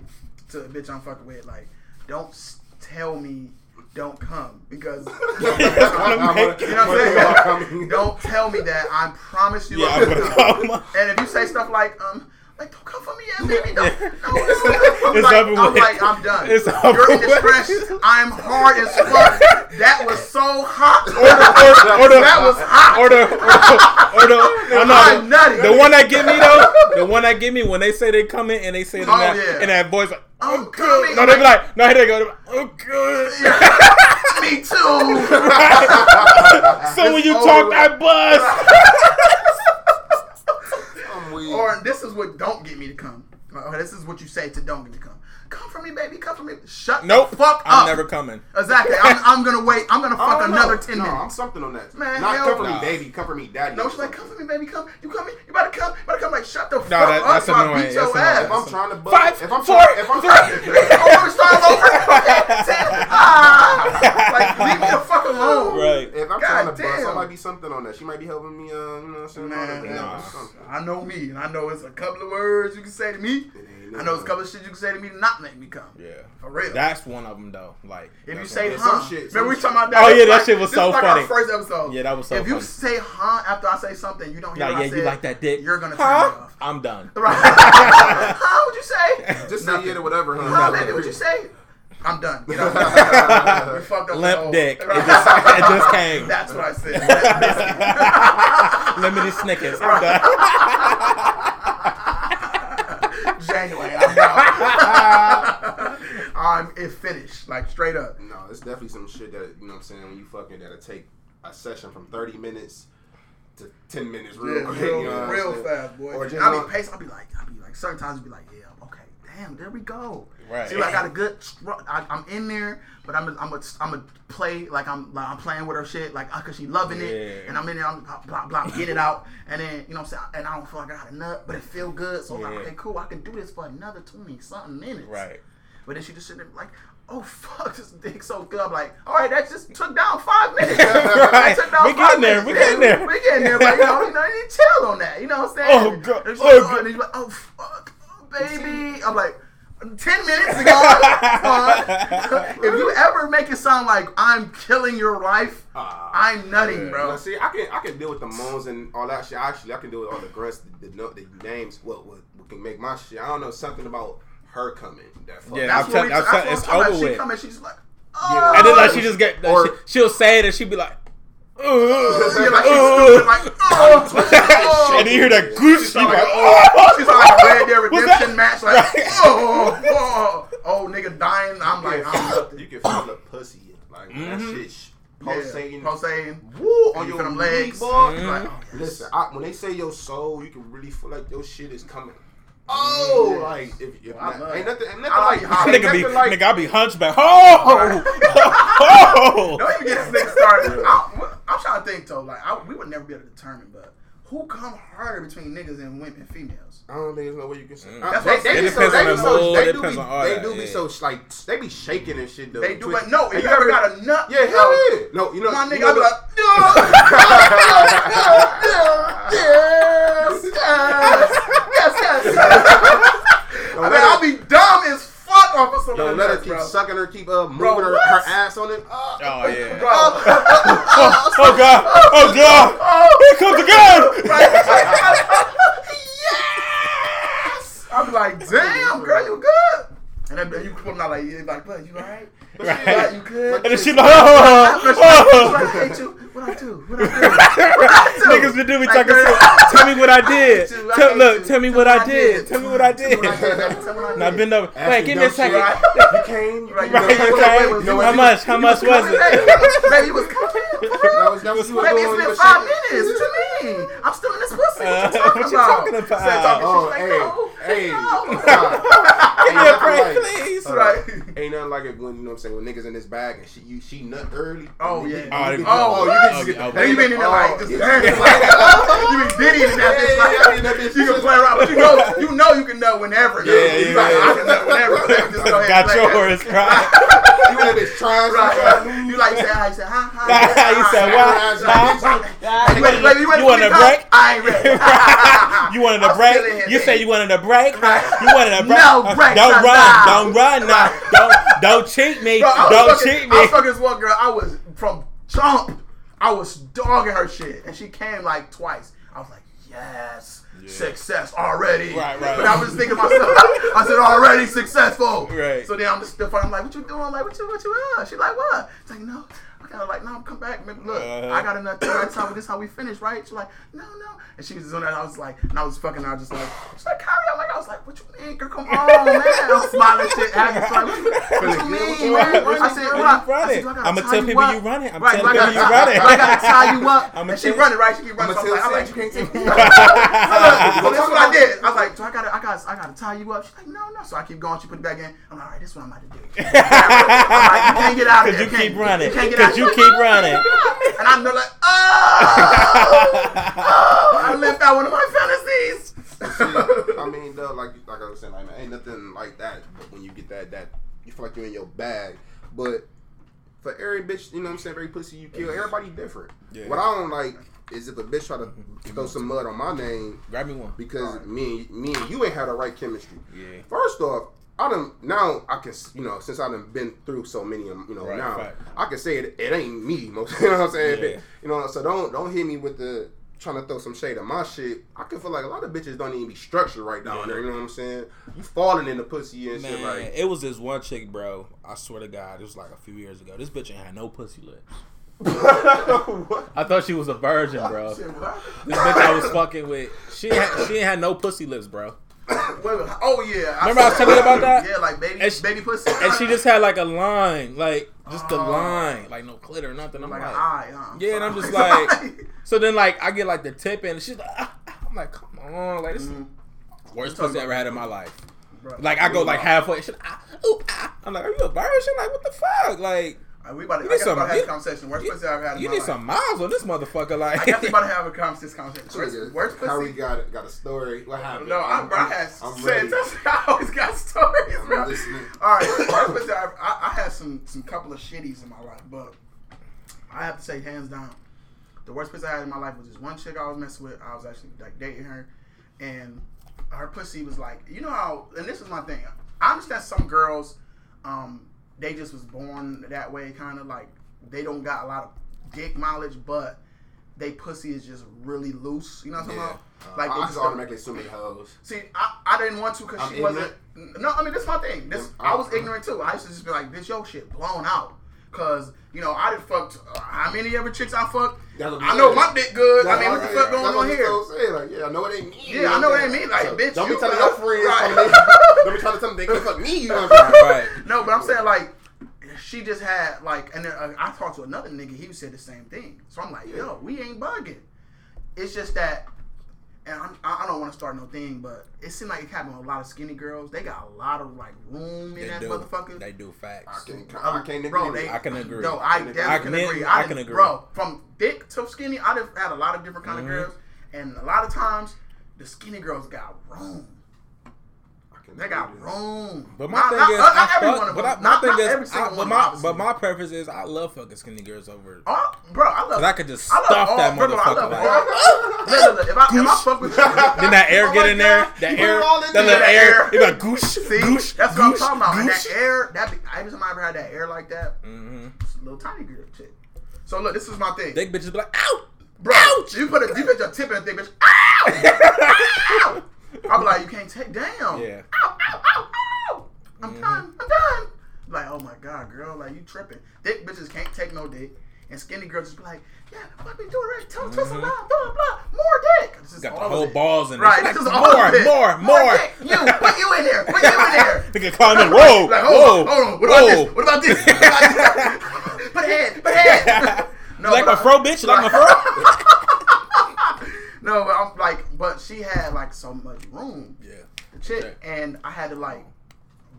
to a bitch I'm fucking with, like, don't tell me don't come because you know what I'm saying. don't tell me that. I promise you. Yeah, I'm I'm gonna gonna come. come. And if you say stuff like um. Like don't come for me yet, baby. Don't, no, no, no. I'm It's like, I'm with. like, I'm done. It's You're with. indiscretion. I'm hard as fuck. That was so hot. Or the, or, or the, that was hot. or the, or the, or the, I I'm nutty. the one that get me though, the one that get me when they say they coming and they say Oh, that, yeah. in that voice like, oh, I'm coming. no, they be like, no, here they go, like, oh good. Me too. so when you talk over. that I'm. Or this is what don't get me to come. Or this is what you say to don't get me to come. Come for me, baby. Come for me. Shut nope, the fuck up. I'm never coming. Exactly. I'm, I'm gonna wait. I'm gonna fuck don't know. another ten no, I'm something on that. Man, Not hell come for no. me, baby. Come for me, daddy. No, she's like, come for me, baby. Come. You coming? You about to come? You about to come? Like, shut the fuck that- up. that's so I annoying. beat your That's ass. If I'm trying to bust, Five, if I'm four, trying, if I'm trying, oh, we start over. Okay, ten. Ah, like, leave me the fuck alone. Right. if I'm God trying to bust, damn. I might be something on that. She might be helping me. Uh, you know what I'm saying? Man, Nah. I know me, and I know it's a couple of words you can say to me. Ain't I know it's a couple of shit you can say to me to not make me come. Yeah, For real. that's one of them though. Like, If you say one. Yeah, some huh, shit, remember we talking about oh, that? Oh, yeah, that like- shit was this so is like funny. Our first episode. Yeah, that was so funny. If you say huh after I say something, you don't hear Like, what I yeah, said. you like that dick? You're gonna turn huh? me off. I'm done. Right? huh? What'd you say? Just say yeah to whatever, huh? Huh, baby? What'd you say? I'm done. You know, we fucked up the Limp whole- dick. It just, it just came. That's what I said. Limp Limited Snickers. I'm done. Biscuit. January. I'm out. I'm it finished. Like straight up. No, it's definitely some shit that you know what I'm saying. When you fucking that'll take a session from 30 minutes to 10 minutes real Yeah, quick. real, you know real fast, boy. Or just I'll be pacing. I'll be like, I'll be like, certain times, I'll be like, yeah, okay, damn, there we go. Right. See, like, I got a good. I, I'm in there, but I'm. I'm. A, I'm a play like I'm. Like I'm playing with her shit, like cause she loving it, and I'm in there. I'm blah blah, blah get it out, and then you know what I'm saying. And I don't feel like I got a nut, but it feel good. So I'm like, okay, cool. I can do this for another twenty something minutes. Right. But then she just sitting there like, oh fuck, this dick so good. I'm like, all right, that just took down five minutes. Right. took down We getting there, we getting there. We getting there, but you know, you know, you need chill on that. You know what I'm saying? Oh, God. And she's Oh, like, oh, God. and he's like, oh fuck, oh, baby. I'm like. Ten minutes ago. uh, if you ever make it sound like I'm killing your life, Ah, I'm nutting, yeah. bro. Now, see, I can I can deal with the moans and all that shit. Actually, I can deal with all the grunts, the, the, the names. What, what what can make my shit? I don't know something about her coming. That fuck. Yeah, That's I'm what tell- we- I'm that's tell- what I'm it's talking about. over She with. come and she's like, Yeah. oh. And then like she just get Or- she, she'll say it and she'll be like, Yeah, like she's stupid, like, oh, oh. and then you hear that goose. She She's sound like, like, oh, oh, she sound like a Red Dead What's Redemption that? match. Like, Right. oh, oh, oh, nigga dying. I'm like, you, I'm can, nothing. you can feel the pussy like that Mhm. shit sh- Yeah, pulsating. pulsating. Woo on You your feel them legs, legs. boy. Mhm. Like, oh, yes. Listen, I, when they say your soul, you can really feel like your shit is coming. Oh, Yes. like if, if Well, I not, ain't nothing, ain't I nothing like like, how- nigga be like nigga, I be hunchback. Oh, oh. Don't even get this nigga started. I'm, I'm trying to think though. Like, I, we would never be able to determine, but who come harder between niggas and women, females? I don't think there's no way you can say. Mm. Uh, That's they, what they saying. be It so, depends they on the so, mood, they it do depends be, on all they that, do be yeah. so like they be shaking and shit though. They do, but no. If you you ever ever- got a nut, yeah, hell yeah. No, you know, my you nigga, know I'll be like, yes, yes, yes, yes. I mean, let I'll be dumb as fuck off of some Yo, of let her nuts, keep bro. sucking her, keep uh, moving Bro, her, her ass on it. Uh, Oh yeah. Bro. Oh, oh god. Oh god. Oh, Here comes the gun. Right. yes! I'm like, damn, girl, you good? And then you come out like, you like, bud, you alright? Right. Right. You good? And then she like, oh, She's oh. like, hey, Chu, what I do? What I do? What I do? Niggas been doing me talking shit. Tell me what I did. Chu, I Tell, look, tell me what I did. Tell me what I did. me what I did. Tell me what I Now bend over. Wait, give me a second. You came. Right, You know, you Right, know, okay. wait, wait, wait, How much? How much was it? Baby, you was coming. That was, that was you were Baby, doing it's your been five minutes. What you mean? I'm still in this pussy. What Uh, you talking what you about? talking about? Talking Oh. She's hey, like, no. hey, no. Give me a break, like- please. Hold Right. Ain't nothing like it when you know what I'm saying when niggas in this bag and she you she nut early. Oh, yeah. get- Oh, you they- get- oh, you been in there like, just, Oh, like, you be diddying in that bitch. Yeah, yeah, yeah, that bitch- you can play around, but you know, you know you can know whenever. Yeah, you yeah, like. I can know whenever. Just go ahead Got and play that. yours, right? You in that bitch trying Right. You like you say hi, you say hi, hi. You said what? You ready, you ready You for me wanted a break? I ain't ready. You wanted a I'm still in break? You said you wanted a break? You wanted a break? No breaks Don't run. Don't run now. Don't don't cheat me. I Don't cheat I was fucking this one girl. I was from jump. I was dogging her shit, and she came like twice. I was like, yes, success already. Right, right. But I was thinking myself, I said already successful. Right. So then I'm just still I'm like, what you doing? Like, what you, what you? Uh? She like, what? It's like, no. I kind of like, no, come back. Maybe, look, Uh-huh. I got enough time. This how we finish, right? She's like, no, no. And she was doing that. I was like, and I was fucking. I was just like, she's like, Kyrie. I'm like, I was like, what you mean? Girl, come on, man. I'm smiling shit. Happy. She's like, what you, mean, man? What I you said, what? I running? said, do I gotta I'ma tell people you running. I'm right, telling people you gotta- running. I gotta tie you up. And she running, right? She keep running. So I'm like, I'm like, you can't take me. so that's what I did. I was like, do I gotta, I gotta, I gotta tie you up? She's like, no, no. So I keep going. She put it back in. I'm like, all right, this is what I'm about to do. I'm like, you can't get out of Cause there. you keep running. You can't get Cause out. you keep running. And I'm like, oh, oh, I lived out one of my fantasies. I mean, though, like like I was saying, like man, ain't nothing like that. But when you get that, that you feel like you're in your bag. But for every bitch, you know what I'm saying, every pussy you kill, everybody different. Yeah. What I don't like is if a bitch try to throw some mud on my name Grab me one. because me, me and you ain't had the right chemistry. Yeah. First off, I done now I can you know since I done been through so many you know Right, now right. I can say it, it ain't me most you know what I'm saying Yeah. you know so don't don't hit me with the trying to throw some shade at my shit I can feel like a lot of bitches don't even be structured right down Yeah. there you know what I'm saying you falling in the pussy and shit like it was this one chick, bro. I swear to God, it was like a few years ago. This bitch ain't had no pussy lips. I thought she was a virgin, bro. This bitch I was fucking with, she had, she ain't had no pussy lips, bro. Oh yeah. Remember I was telling you about that? Yeah, like baby, she- baby pussy. And she just had like a line, like just the Oh. line, like no clit or nothing. I'm like like, an eye, huh? yeah, and I'm just like, so then like I get like the tip and she's like, ah, ah. I'm like, come on, like this is Mhm. the worst pussy I ever had in my life. bro. Like I go like halfway. Shit, ah, ooh, ah. I'm like, are you a? Shit, like what the fuck? Like Uh, we about to, You I need guess some- we about to have you- a conversation. Worst you- pussy I've had in you my need life. some miles on this motherfucker. Like I guess we about to have a conversation. This conversation. So, Worst, nigga, worst How we pussy. got got a story? What happened? No, I'm, bro, I had I'm said, ready. I always got stories, bro. I'm listening. All right, worst pussy I've, I, I had some some couple of shitties in my life, but I have to say hands down, the worst pussy I had in my life was this one chick I was messing with. I was actually like dating her, and her pussy was like, you know how, and this is my thing. I understand some girls, um, they just was born that way, kind of like they don't got a lot of dick mileage, but they pussy is just really loose. You know what I'm Yeah. talking Uh, about? Like I they just just automatically assume they hoes. See, I, I didn't want to because I'm she wasn't. No, I mean this is my thing. This Yeah, I was I- ignorant too. I used to just be like, "Bitch, your shit blown out." Cause you know I done fucked uh, how many ever chicks I fucked. I know my dick good. I mean, what the fuck going on here? Saying. Like, yeah, I know what they mean. Yeah, I know what they mean. Like, bitch, don't you be telling your friends. Right. Don't be trying to tell them they can fuck me. You know what I'm saying? right. No, but I'm saying like she just had like, and then uh, I talked to another nigga. He said the same thing. So I'm like, yo, we ain't bugging. It's just that, and I'm, I I don't want to start no thing, but it seemed like it happened with a lot of skinny girls. They got a lot of like room in They that do. motherfucker. They do I facts. can't. I can't Bro, agree. they- I can agree. No, I I definitely can- can agree. I I, can agree. Bro, from thick to skinny, I done had a lot of different kind Mhm. of girls, and a lot of times the skinny girls got room. They got room. But my Not- thing not- is, not I fuck- but. I, my Not- thing is, I, but my obviously. but my preference is I love fucking skinny girls over. Oh, bro, I love. I could just I love stuff all- that of all, I motherfucker. love Like, Look, If I, if I fuck with you, then that air Oh get in there. That You air, it that little air. It's like goosh, See, goosh. that's what I'm talking about. And that air, that be, every time I ever had that air like that, Mhm. a little tiny girl shit. So look, this is my thing. Thick bitches be like, ow, Bro, ouch. you put a, you put your tip in a thing, bitch. Ow! Ow! I'll be like, you can't take down. Yeah. Ow, ow, ow, ow. I'm Mhm. done. I'm done. Like, oh my god, girl, like you tripping. Thick bitches can't take no dick. And skinny girls just be like, yeah, what we doing right? Tell twist Mhm. around, blah, blah, blah. More dick. It's just Got the whole balls in there. Right, this is all more, of it. more, more. dick. You, put you in here. Put you in here. Nigga in. Whoa, Like, whoa, hold on, hold on. What about this? What about this? What about this? put head, put head. You like my fro, bitch? You like my fro? No, but I'm like, but she had like so much room, Yeah. the chick, and I had to like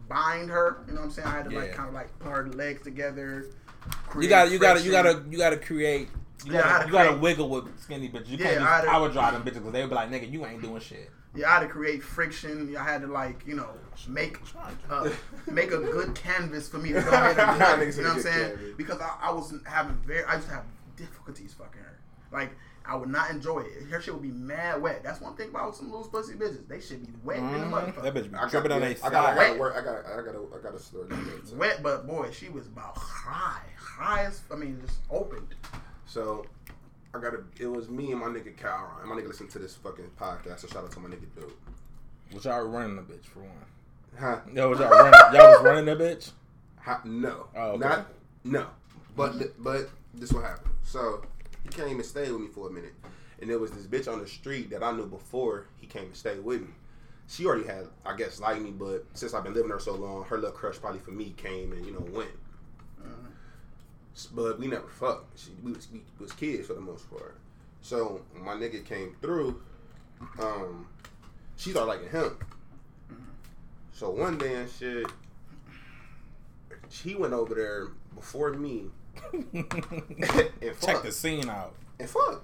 bind her. You know what I'm saying? I had to like kind of like put her legs together. You gotta, you gotta, you gotta, you gotta create. You Yeah, gotta, to you gotta wiggle with skinny bitches. You Yeah, can't. I would draw them bitches because they would be like, nigga, you ain't doing shit. Yeah, I had to create friction. I had to like, you know, make uh, make a good canvas for me to go ahead and do it, Nigga said You know what I'm saying? canvas. Because I, I was having very, I used to have difficulties fucking her. Like, I would not enjoy it. Her shit would be mad wet. That's one thing about some loose pussy bitches. They should be wet in the Mhm. motherfucker. That bitch be I got, tripping on yeah, their I got, I got work. I got, I got, a, I got a story. to tell. Wet, but boy, she was about high, high as I mean, just opened. So I got a. It was me and my nigga Cal. And my nigga listened to this fucking podcast. So shout out to my nigga dude. Was y'all running the bitch for one? Huh? Yo, was y'all running? Y'all was running the bitch? Ha- no. Oh, okay. Not no. But th- but this what happened. So he came and stayed with me for a minute, and there was this bitch on the street that I knew before he came and stayed with me. She already had, I guess, liked me, but since I've been living there so long, her little crush probably for me came and you know went. S- But we never fucked. She, we, was, we was kids for the most part. So my nigga came through, um, she started liking him. So one day and shit, she went over there before me and Check the scene out. And fuck.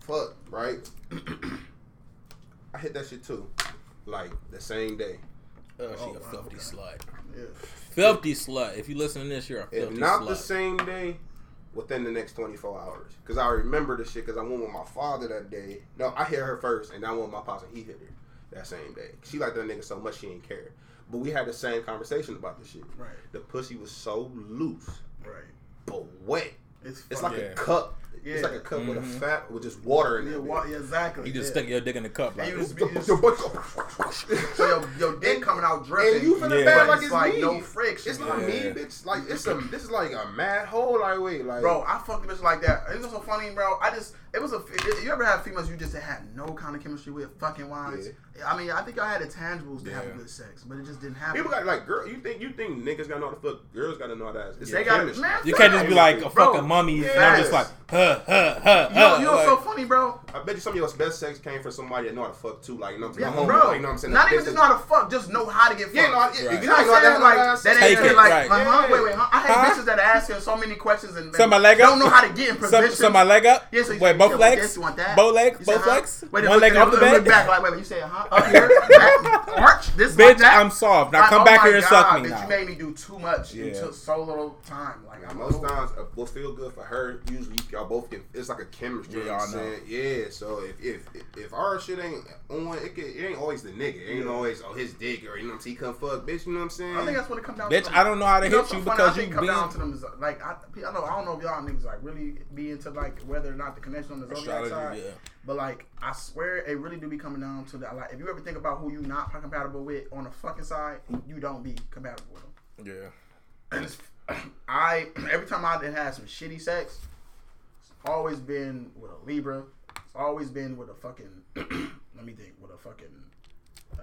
Fuck, right? I hit that shit too. Like the same day. Oh, she Oh, a wow, filthy okay. slut. Yeah. Filthy slut. If you listen to this, you're a If filthy not slut. the same day, within the next 24 hours. Because I remember the shit because I went with my father that day. No, I hit her first, and I went with my pops, and he hit her that same day. She liked that nigga so much she didn't care. But we had the same conversation about the shit. Right. The pussy was so loose, Right. But wet. It's, It's like Yeah. a cup. Yeah. It's like a cup with a Mhm. fat with just water in yeah, it. wa- yeah, exactly. You just yeah. stick your dick in the cup. Like, you just, you just, the so your, your dick And- coming out dripping. And you finna Yeah. bad but like it's, it's, like me. no friction. It's not Yeah. me, bitch. Like it's a this is like a mad hole. Like wait, like Bro, I fucked a bitch like that. It was so funny, bro. I just, it was a. You ever have females you just had no kind of chemistry with, fucking wise? I mean, I think I had the tangibles to have Yeah. good sex, but it just didn't happen. people got like girl. You think you think niggas gotta know how to fuck? Girls gotta know how to. It's They a got chemistry. man. you can't just be like a Bro, fucking mummy and I'm just like, huh, huh, huh, You know, huh. you know what's like, so funny, bro? I bet you some of your best sex came from somebody that know how to fuck too. Like, you know what I'm Yeah, saying? bro. Like, you know what I'm saying? Not even just know how to fuck, just know how to get fucked. Yeah, no, I- Right. you You know know what I'm saying? Like, that, that ain't it, like, right. like, huh? Wait, wait, huh? I hate Huh? bitches that are asking so many questions and Set my leg up. don't know how to get in Some, position. some my leg up. Yeah, so you wait, say, both you want legs. this, you want that? Both legs. Both huh? legs. Wait, One leg off the look- look bed. Back, like, wait, wait, you say, huh? Up here, back, arch, this, Bitch, that. I'm soft. Now Like, come oh back my here and God, suck me bitch, now. You made me do too much. You took so little time. Like, Now, I'm most times, uh, what feel good for her, usually y'all both get, it's like a chemistry. Yeah, you know what I I'm know. saying? Yeah, so if, if if our shit ain't on, it, can, it ain't always the nigga. It ain't Yeah. always, oh, his dick, or, you know what I'm saying? He come fuck, bitch, you know what I'm saying? I think that's what it comes down Bitch, to. I don't know how to know hit you what's so funny? because you come down to them like I, I know I don't know if y'all niggas like really be into like whether or not the connection on the zodiac astrology. side, Yeah. but like I swear it really do be coming down to that. Like if you ever think about who you not compatible with on the fucking side, you don't be compatible with them. Yeah. And it's, I every time I done had some shitty sex, it's always been with a Libra. It's always been with a fucking let me think with a fucking uh,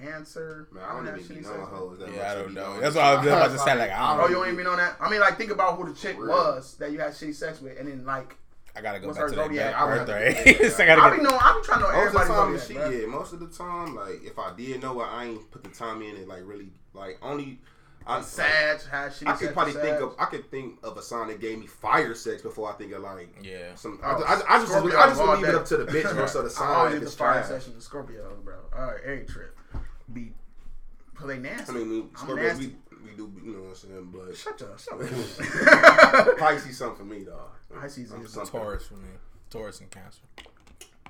Cancer. Man, I don't have even shitty be sex knowing with. hoes that. Yeah, I to don't be know. That's shit. what I was about to say. Like, I Oh, don't you ain't been on that? I mean, like, think about who the chick was that you had shitty sex with, and then like, I gotta go What's back to that zodiac? back I would have to birthday. get. So I gotta I be know, I be trying to know Most the everybody's zodiac, shit, bruh. yeah. Most of the time, like if I did know it, I ain't put the time in it. Like really, like only. I, Sag had shitty I could probably with think of I could think of a sign that gave me fire sex before I think of like Yeah. some. Oh, I, I, I just Scorpio I just all leave it up to the bitch or so the I sign. always if get the fire trash. session with Scorpios, bro. All right, every trip be, cause they nasty. I mean, we, I'm nasty. we, we do, you know what I'm saying, but Shut up, shut up. Pisces something for me, dog. Pisces I'm is something. Taurus for me. Taurus and Cancer.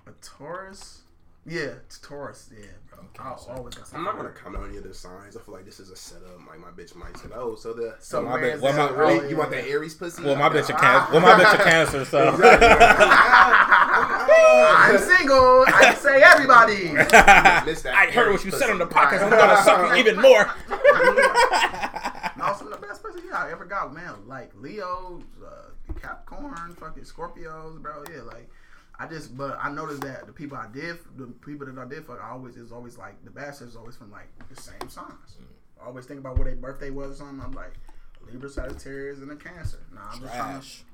A Taurus? Yeah, it's Taurus. Yeah, bro. I always got I'm not gonna comment on any of the signs. I feel like this is a setup. Like my bitch might say, "Oh, so the So my bitch. Well, my- out- well, oh, you want yeah. that Aries pussy?" Well, my bitch a. Cancer. Well, my bitch a Cancer. So. I'm single. I say everybody. I heard what you said on the podcast. I'm gonna suck you even more. no, some the best pussy yeah, I ever got, man. Like Leos, uh, Capricorn, fucking Scorpios, bro. Yeah, like I just, but I noticed that the people I did, the people that I did fuck, I always is always like the bastards is always from like the same signs. I always think about what their birthday was or something. I'm like Libra, Sagittarius, and a Cancer. Nah, I'm just trying to. Trash.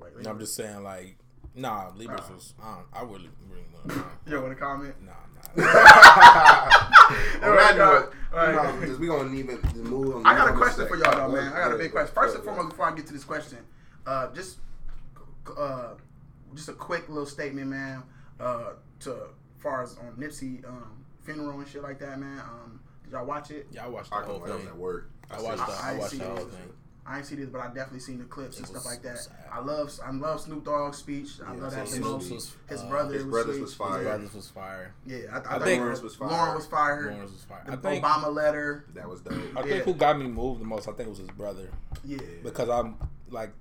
Like, No, I'm just saying, like, nah, Libras Nah. was. I, don't, I really, really want to. You want to comment? Nah, nah. On that note, Alright. you know, because we gonna even just move on. I got a question for y'all though, man. I got a big question. First and Go, go. foremost, before I get to this question, uh, just uh, just a quick little statement, man. Uh, to far as on Nipsey um, funeral and shit like that, man. Um, did y'all watch it? Yeah, I watched the I can whole I was thing. at work. I watched the, I I watched seen the it. whole thing. I ain't seen it, but I definitely seen the clips and stuff like that. sad. I love I love Snoop Dogg's speech. I Yeah, love that Snoop the was, His uh, brother, his was brothers sweet. was His fire. brothers was fire. Yeah, I, I, I think think- Lawrence was fire. Lauren was fired. Lawrence was fire. The I think. Obama letter. That was dope. I Yeah. think who got me moved the most. I think it was his brother Yeah. because I'm like,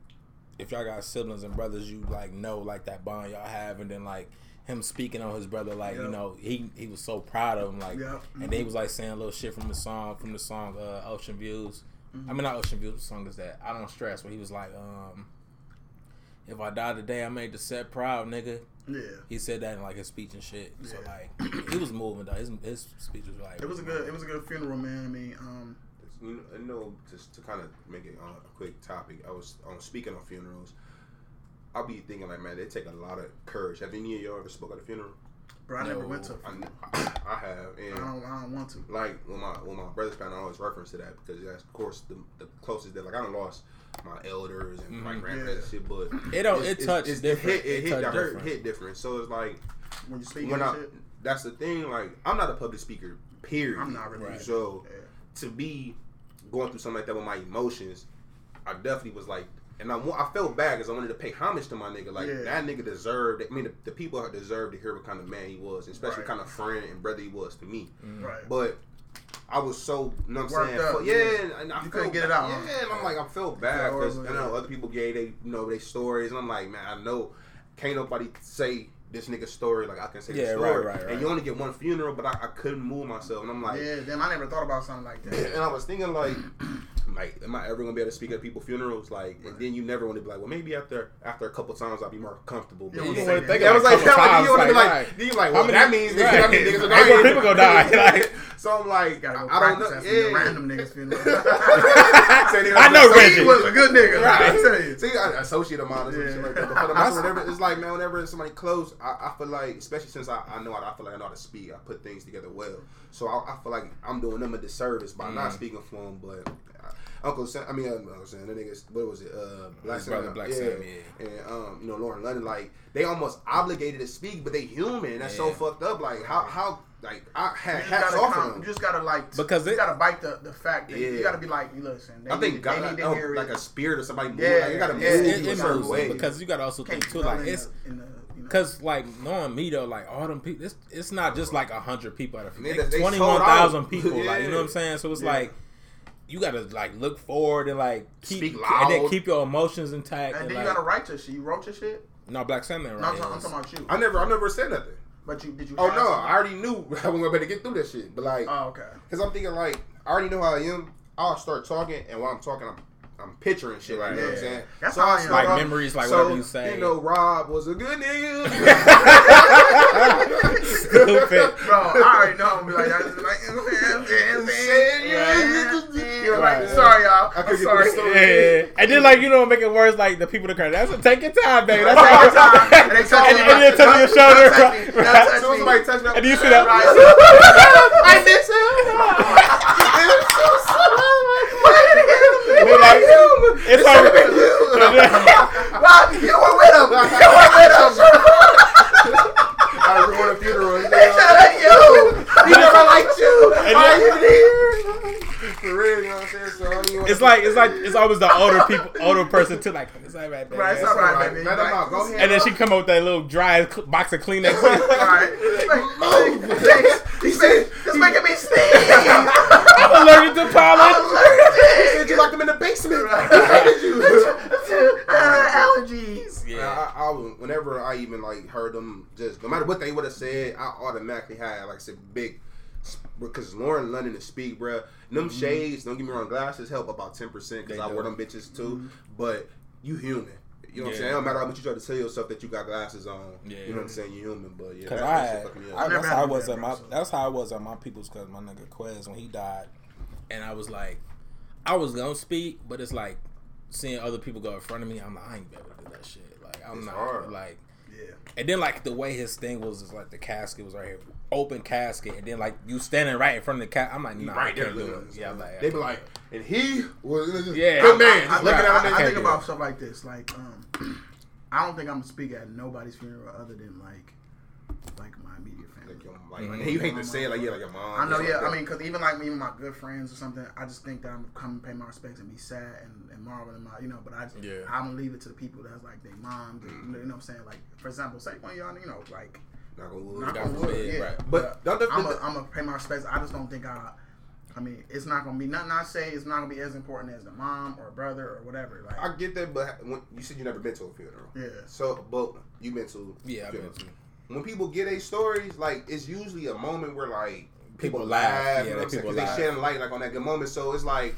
if y'all got siblings and brothers, you like know like that bond y'all have, and then like him speaking on his brother, like Yeah. you know he he was so proud of him, like, Yeah. and then he was like saying a little shit from the song from the song uh, Ocean Views. Mm-hmm. I mean not Ocean Views. What song is that? I don't stress. Where he was like, um, if I die today, I made the set proud, nigga. Yeah. He said that in like his speech and shit. Yeah. So like he was moving though. His his speech was like It was a good. It was a good funeral, man. I mean, um, You know, I know just to kind of make it uh, a quick topic. I was on speaking on funerals. I'll be thinking like, man, they take a lot of courage. Have any of y'all ever spoke at a funeral? bro, I never went to. A funeral. I, I have, I and don't. I don't want to. like when my when my brother's found, I always reference to that because that's of course the, the closest that like I don't lost my elders and my Mhm. grandparents and shit, but It don't- it's- it it's- touched it's- different. It hit, it It hit, touched dirt- different. hit different. So it's like When you speak when I shit, that's the thing. Like I'm not a public speaker. Period. I'm not really. Right. So Yeah. to be going through something like that with my emotions, I definitely was like, and I, I felt bad because I wanted to pay homage to my nigga. Like Yeah. that nigga deserved. I mean, the, the people deserved to hear what kind of man he was, especially Right. kind of friend and brother he was to me. Mm. Right. But I was so, you know what I'm Worked saying? up, yeah, yeah. and, and I You couldn't get it bad. out, huh? Yeah, and I'm like, I felt bad because horrible, I know yeah. other people gave they, you know, their stories, and I'm like, man, I know can't nobody say this nigga's story like I can say Yeah, this right, story. right, right. And you only get one funeral, but I, I couldn't move myself, and I'm like, yeah. Damn, I never thought about something like that. and I was thinking like, like, am I ever gonna be able to speak at people's funerals? Like, and then you never want to be like, well, maybe after after a couple times I'll be more comfortable. But don't You wanna want to think yeah, I was like, a couple like, times, you want to be like, right. then you like, well, many- that means right. that means niggas are dying. people gonna die, like- so I'm like, go I don't know. practice at some Yeah. random niggas funeral. I know Reggie. was a good nigga. Right. I tell you. See, I associate or some Yeah. like that. But for the most, whenever it's like, man, whenever somebody close, I, I feel like, especially since I, I know I, I feel like I know how to speak, I put things together well. So I, I feel like I'm doing them a disservice by not Mm. speaking for them. But Uncle Sam, I mean, uh, Uncle Sam, the niggas, what was it? Uh, Black His brother, Sam, Black yeah. Sam, yeah. And um, you know, Lauren London, like they almost obligated to speak, but they human. and That's so fucked up. Like how how like I had You just hats gotta off come, on you just gotta like Because you it- gotta bite the, the fact that Yeah. you gotta be like, listen. They I think need, God, they need to oh, hear like it. a spirit or somebody move. Yeah, like, you gotta move yeah. you it, a it moves way. because you gotta also Can't think too, like in it's the, in the. Cause like knowing me though, like all them people, it's, it's not just like a hundred people at a They- funeral. they Twenty sold one thousand out. people, like you know what I'm saying. So it's Yeah. like you gotta like look forward and like keep Speak and then keep your emotions intact. and And, then like, you gotta write your shit. You wrote your shit. no Black Sandman, No, right? I'm, talking, I'm talking about you. I never, I never said nothing. But you did you? Oh no, something? I already knew I wasn't gonna get through that shit. But like, Oh okay. cause I'm thinking like, I already know how I am. I'll start talking, and while I'm talking, I'm I'm picturing shit. Like, you know what I'm saying? That's so how I I start Like off- memories, like so, whatever you say. You know, Rob was a good nigga. Stupid. Bro, I already know. I'm be like, that's like, You're like, Right. sorry, y'all. I I'm sorry. the story. Yeah, and then like you know, make it worse. Like the people that cry, that's a, take your time, baby. That's All how the time. And they touch And- me. and they touch your shoulder, Don't touch me. Don't right. touch As soon as me. somebody touch me, And you see that? I miss him. They're like, it's like, Rob, you were with him. You were with him. I ruined a funeral. Said, hey, you. He never liked you. And Why then- you here? For real, you know what I'm saying? So I don't even wanna- it's like it's like it's always the older people, older person too. Like it's all right, baby. Right, it's It's all right, alright. baby. Let him Like, out. Go ahead. And then she come up with that little dry box of Kleenex. All right. He's making, he's making me sneeze. I'm allergic to pollen. He said you locked him in the basement. Uh, allergies. Yeah, I, I, was- whenever I even like heard them, just no matter what they would have said, I automatically had like I said big because Lauren London to speak, bruh. Them shades, don't get me wrong, glasses help about ten percent because I do. wear them bitches too. But you human. You know what I'm saying? It don't matter how much you try to tell yourself that you got glasses on. Yeah. You know what I'm saying? You human, but yeah. Cause that- I, that shit had, fucked me up. I Never that's how I was that, at my so. that's how I was at my people's cause my nigga Quez when he died, and I was like, I was gonna speak, but it's like seeing other people go in front of me. I'm like, I ain't better to do that shit. Like I'm It's not hard. like. Yeah. And then like the way his thing was is like the casket was right here, open casket, and then like you standing right in front of the cat. I'm like, nah, right I there, can't do it. Yeah, I'm like, they be like, and he was Yeah. good man. I, Just looking I, at him. I and- think about stuff like this. Like, um, I don't think I'm gonna speak at nobody's funeral other than like, like my immediate family. Like, your- like, Mhm. and you hate to say it, like yeah, like your mom. I know, yeah. like I mean, because even like me and my good friends or something, I just think that I'm gonna come and pay my respects and be sad and, and marvel at my, you know. But I, just, Yeah. I'm gonna leave it to the people that's like their moms. and, You know what I'm saying? Like, for example, say one of y'all, you know, like, Knock on wood. knock God on wood, forbid, yeah. right. But don't I'm gonna pay my respects. I just don't think I. I mean, it's not gonna be nothing I say. It's not gonna be as important as the mom or brother or whatever. Like, I get that, but when, you said you never been to a funeral. yeah. So, but you been to yeah, I've been to. When people get a stories, like it's usually a moment where like people, People laugh, laugh. you Yeah, know what I'm saying? they laugh. shedding light like on that good moment. So it's like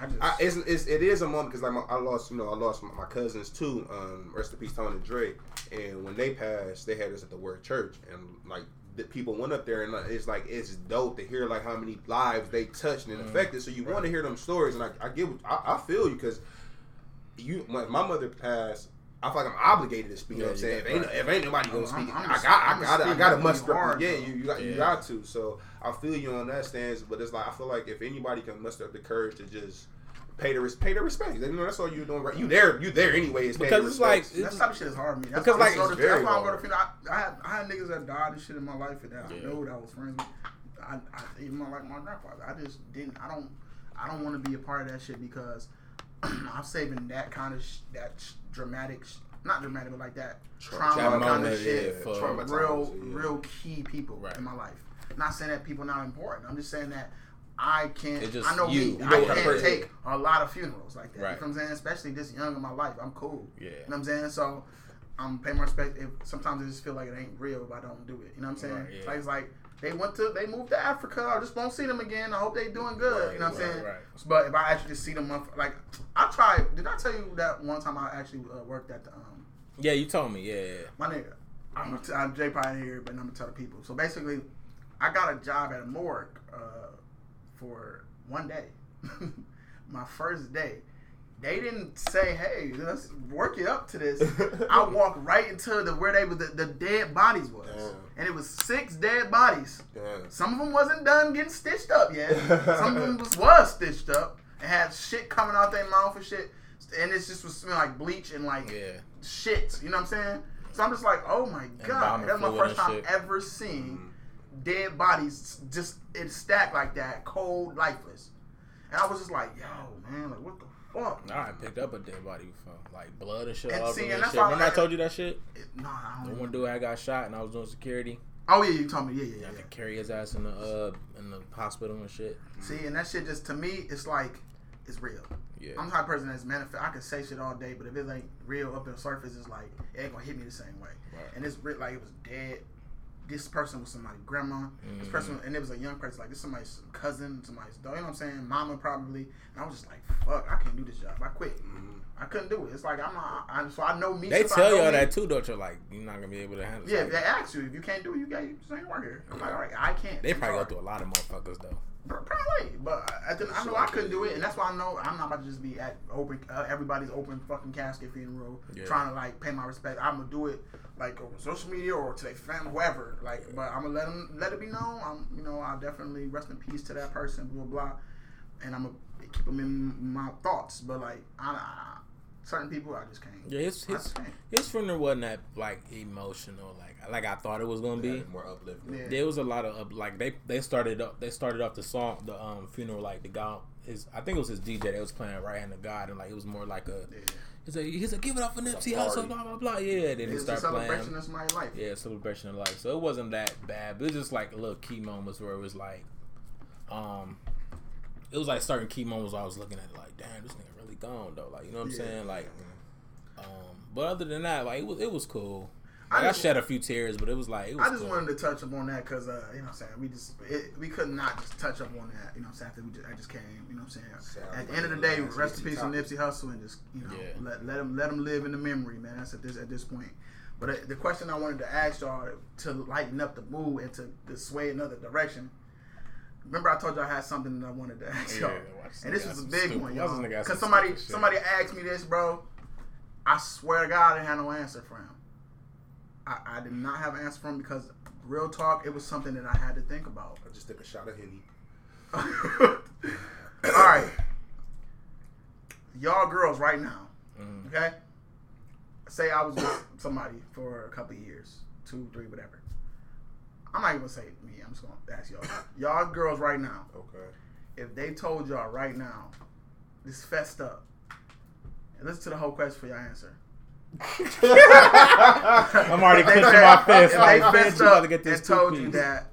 I just. I, it's, it's it is a moment because like my, I lost you know I lost my, my cousins too. Um, rest in peace, Tony and Dre. And when they passed, they had us at the Word Church, and like the people went up there, and like, it's like it's dope to hear like how many lives they touched and Mhm. affected. So you want to hear them stories, and I, I get I, I feel you because you when my mother passed. I feel like I'm obligated to speak. You know what I'm saying? you If ain't, if ain't nobody gonna I'm- speak, I'm- I got, I I'm got, I speaking got to really must. hard, yeah, you, you got, you got to. So I feel you on that stance, but it's like I feel like if anybody can muster up the courage to just pay the res- pay the respect, you know that's all you're doing. Right, you there, you there anyway. Is Because the it's like- respects. That type of shit is hard for me. That's Because, why I like, go to, it's very that's why I go to hard. funeral. I, I had I had niggas that died and shit in my life that I Yeah. know that I was friends with. I, I even my, like my grandfather. I just didn't. I don't. I don't want to be a part of that shit because I'm saving that kind of sh- that sh- dramatic, sh- not dramatic, but like that Tra- trauma that kind of shit yeah, for- Trauma real, yeah. real key people Right. in my life. Not saying that people not important. I'm just saying that. I can't. Just I know you. me. You I can't person- take a lot of funerals like that. Right. You know what I'm saying? Especially this young in my life. I'm cool. Yeah. You know what I'm saying? So I'm paying my respect. If sometimes I just feel like it ain't real if I don't do it. You know what I'm saying? Right, yeah. Like it's like they went to they moved to Africa. I just won't see them again. I hope they doing good. you know what I'm saying? right. But if I actually just see them, like I tried. Did I tell you that one time I actually uh, worked at the um Yeah, you told me. Yeah, yeah. my nigga? I'm gonna t- I'm Jay probably here, but I'm gonna tell the people. So basically, I got a job at a morgue uh, for one day. my first day. They didn't say, "Hey, let's work it up to this." I walked right into the where they were the, the dead bodies was, Damn. and it was six dead bodies. Damn. Some of them wasn't done getting stitched up yet. Some of them was, was stitched up and had shit coming out their mouth and shit, and it just was smelling like bleach and like Yeah. shit. You know what I'm saying? So I'm just like, oh my god, that's my first time shit. ever seeing mm-hmm. dead bodies just it stacked like that, cold, lifeless. And I was just like, yo, man, like what the fuck? I picked up a dead body before, like blood and shit. And all see, over and shit. Remember I I- told you that shit? It, no, I don't. The one dude I got shot and I was doing security. Oh yeah, you told me. Yeah, yeah, I yeah. had to carry his ass in the uh in the hospital and shit. See, and that shit just to me, it's like it's real. Yeah. I'm the type of person that's manifest. I can say shit all day, but if it ain't real up in the surface, it's like it ain't gonna hit me the same way. Right. And it's re- like it was dead. This person was somebody's grandma. This person, and it was a young person. Like this somebody's cousin, somebody's dog. You know what I'm saying? Mama probably. And I was just like, fuck, I can't do this job. I quit. I couldn't do it. It's like I'm not. I, so I know me. They tell y'all that too, don't you? Like you're not gonna be able to handle. It. Yeah, like, if they ask you if you can't do it, you got you just ain't work here. I'm like, all right, I can't. they probably go through a lot of motherfuckers though. Probably, but I, I, I know I couldn't do it, and that's why I know I'm not about to just be at open uh, everybody's open fucking casket funeral, Yeah. trying to like pay my respect. I'm gonna do it like over social media or to their family, whoever. Like, but I'm gonna let them let it be known. I'm, you know, I'll definitely rest in peace to that person, blah blah, and I'm gonna keep them in my thoughts. But like, I, I, certain people, I just can't. Yeah, his I his just can't. his funeral wasn't that like emotional, like like I thought it was gonna be. more uplifting. Yeah. There was a lot of up- like they they started up they started off the song the um funeral like the guy his I think it was his DJ that was playing right hand of God and like it was more like a Yeah. He's like he's like give it up for Nipsey Hussle blah blah blah yeah then he It's a started celebration playing of somebody's life. yeah celebration of life so it wasn't that bad but it was just like little key moments where it was like um it was like certain key moments I was looking at it like damn this nigga really gone though like you know what I'm Yeah. saying like um but other than that like it was it was cool. I Like, I, shed a few tears, but it was like it was I just cool. wanted to touch up on that because, uh, you know what I'm saying, we just, it, we could not just touch up on that, you know what I'm saying, after we just, I just came, you know what I'm saying. Sounds At the like end of the the day, last rest in Nipsey peace to topic. Nipsey Hussle and just, you know, Yeah. let, let him let him live in the memory, man. That's at this at this point. But uh, the question I wanted to ask y'all to lighten up the mood and to, to sway another direction. Remember, I told y'all I had something that I wanted to ask y'all, watch this and this was a big stupid- one, watch y'all. this nigga Because some somebody somebody asked me this, bro. I swear to God, I didn't have no answer for him. I, I did not have an answer for him because real talk, it was something that I had to think about. I just took a shot of henny. All right, y'all girls, right now, Mhm. okay? Say I was with somebody for a couple of years, two, three, whatever. I'm not even gonna say me. I'm just gonna ask y'all. Y'all girls, right now, Okay. if they told y'all right now, this fessed up, and listen to the whole question for your answer. I'm already If clenching my fist. If Like, they bitch, fessed you about up to get this and told you that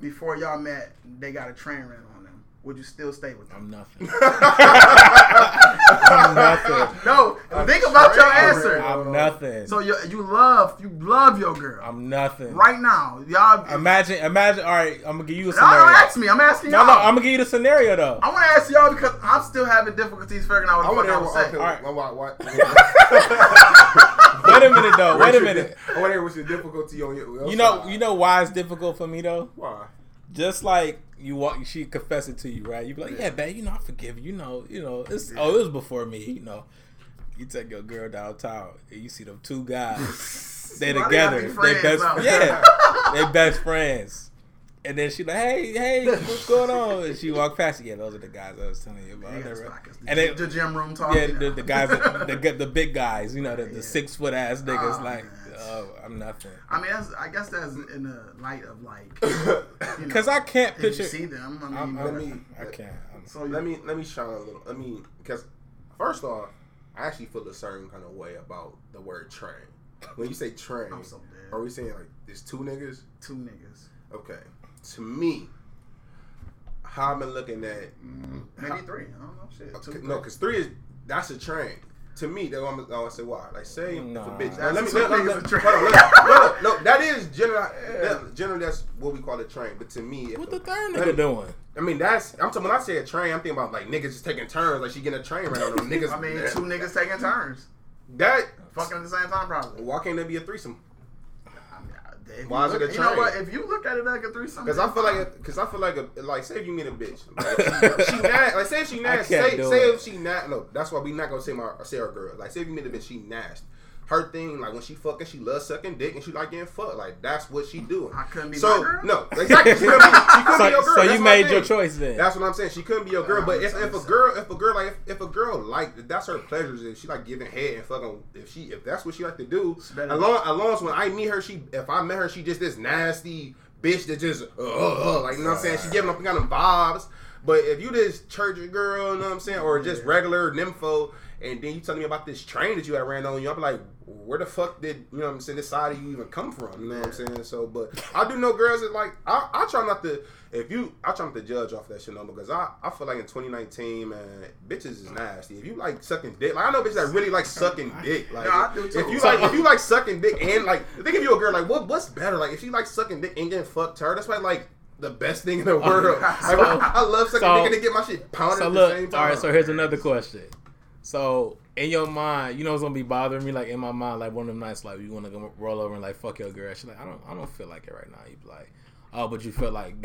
before y'all met, they got a train ran on them, would you still stay with them? I'm nothing. I'm nothing. No, think about your train answer. ran I'm nothing. So you you love you love your girl I'm nothing. right now. Y'all, Imagine, imagine. All right, I'm gonna give you a scenario. no, scenario. don't ask me. I'm asking No, y'all. no, I'm gonna give you the scenario though. I want to ask y'all because I'm still having difficulties figuring out what the want fuck I to would hear. say. Okay, Alright. what, what, Wait a minute though. Wait a minute. di- I want to hear what's your difficulty on your. your You know, side. you know why it's difficult for me though. why? Just like you walk, she confess it to you, right? You be like, yeah, babe, you know, I forgive you. You know, you know, it's oh, it was before me. You know, you take your girl downtown and you see them two guys. they together. They best, though? yeah, they best friends. And then she like, hey, hey, what's going on? And she walked past. Yeah, those are the guys I was telling you about. Yeah, They it's were- like it's the, and it, the gym room talk. yeah, the, the guys, that- the, the big guys, you know, the, Yeah. the six foot ass niggas. Oh, like, man. Oh, I'm nothing. I mean, that's, I guess that's in the light of like, you know, Cause I can't if you picture. see them. I mean, I'm, but- I'm, me- I can't. I'm, so let me let me shine a little. I mean, because first off, I actually feel a certain kind of way about the word train. When you say train, I'm so dead. are we saying like there's two niggas? two niggas, Okay. To me, how I've been looking at maybe three. I don't know. Shit, two, okay, three. no, because three is that's a train. To me, that I'm gonna oh, say why. Like, say Nah. if a bitch. That's let me what let, let, let, hold on, let- no, no, no, that is general. That, generally, that's what we call a train. But to me, What a- the third nigga me- doing? I mean, that's I'm talking. When I say a train, I'm thinking about like niggas just taking turns. Like she getting a train right now. niggas. I mean, two niggas taking turns, that fucking at the same time, probably. why can't there be a threesome? I mean, if Why you is it look- a You know what? If you look at it like a threesome, Because I feel like, it, because I feel like, a, like, say if you meet a bitch, like, she, she nasty. Like, say if she nasty. can't Say, say it. if she nasty. No, that's why we not gonna say my say her girl. Like, say if you meet a bitch, she nasty. Her thing, like when she fucking, she loves sucking dick and she like getting fucked. Like that's what she doing. I couldn't be so my girl? no, exactly. She couldn't be, she couldn't So, be your girl. so That's you my made thing. your choice then. That's what I'm saying. She couldn't be your girl, but if, if a girl, if a girl like, if, if a girl like, that's her pleasures. If she like giving head and fucking, if she, if that's what she like to do, better. as long, as long as when I meet her, she, if I met her, she just this nasty bitch that just, uh, uh, uh, like you know what I'm saying. She giving up kind of vibes. But if you this church girl, you know what I'm saying, or just regular nympho, and then you tell me about this train that you had ran on you, I'm like, where the fuck did you know what I'm saying? This side of you even come from? You know what I'm saying? So, but I do know girls that like I, I try not to. If you, I try not to judge off that shit no because I, I feel like in 2019, man, bitches is nasty. If you like sucking dick, like I know bitches that really like sucking dick. Like No, I do too. if you like, if you like sucking dick and like, think of you a girl like what, what's better? Like if she like sucking dick and getting fucked, her that's probably like the best thing in the oh, world. Like, I love sucking so- dick and to get my shit pounded So at look, the same time. all right. So here's another question. So in your mind, you know what's gonna be bothering me? Like in my mind, like one of them nights, like you wanna go roll over and like fuck your girl. She's like, I don't, I don't feel like it right now. You be like, oh, but you feel like.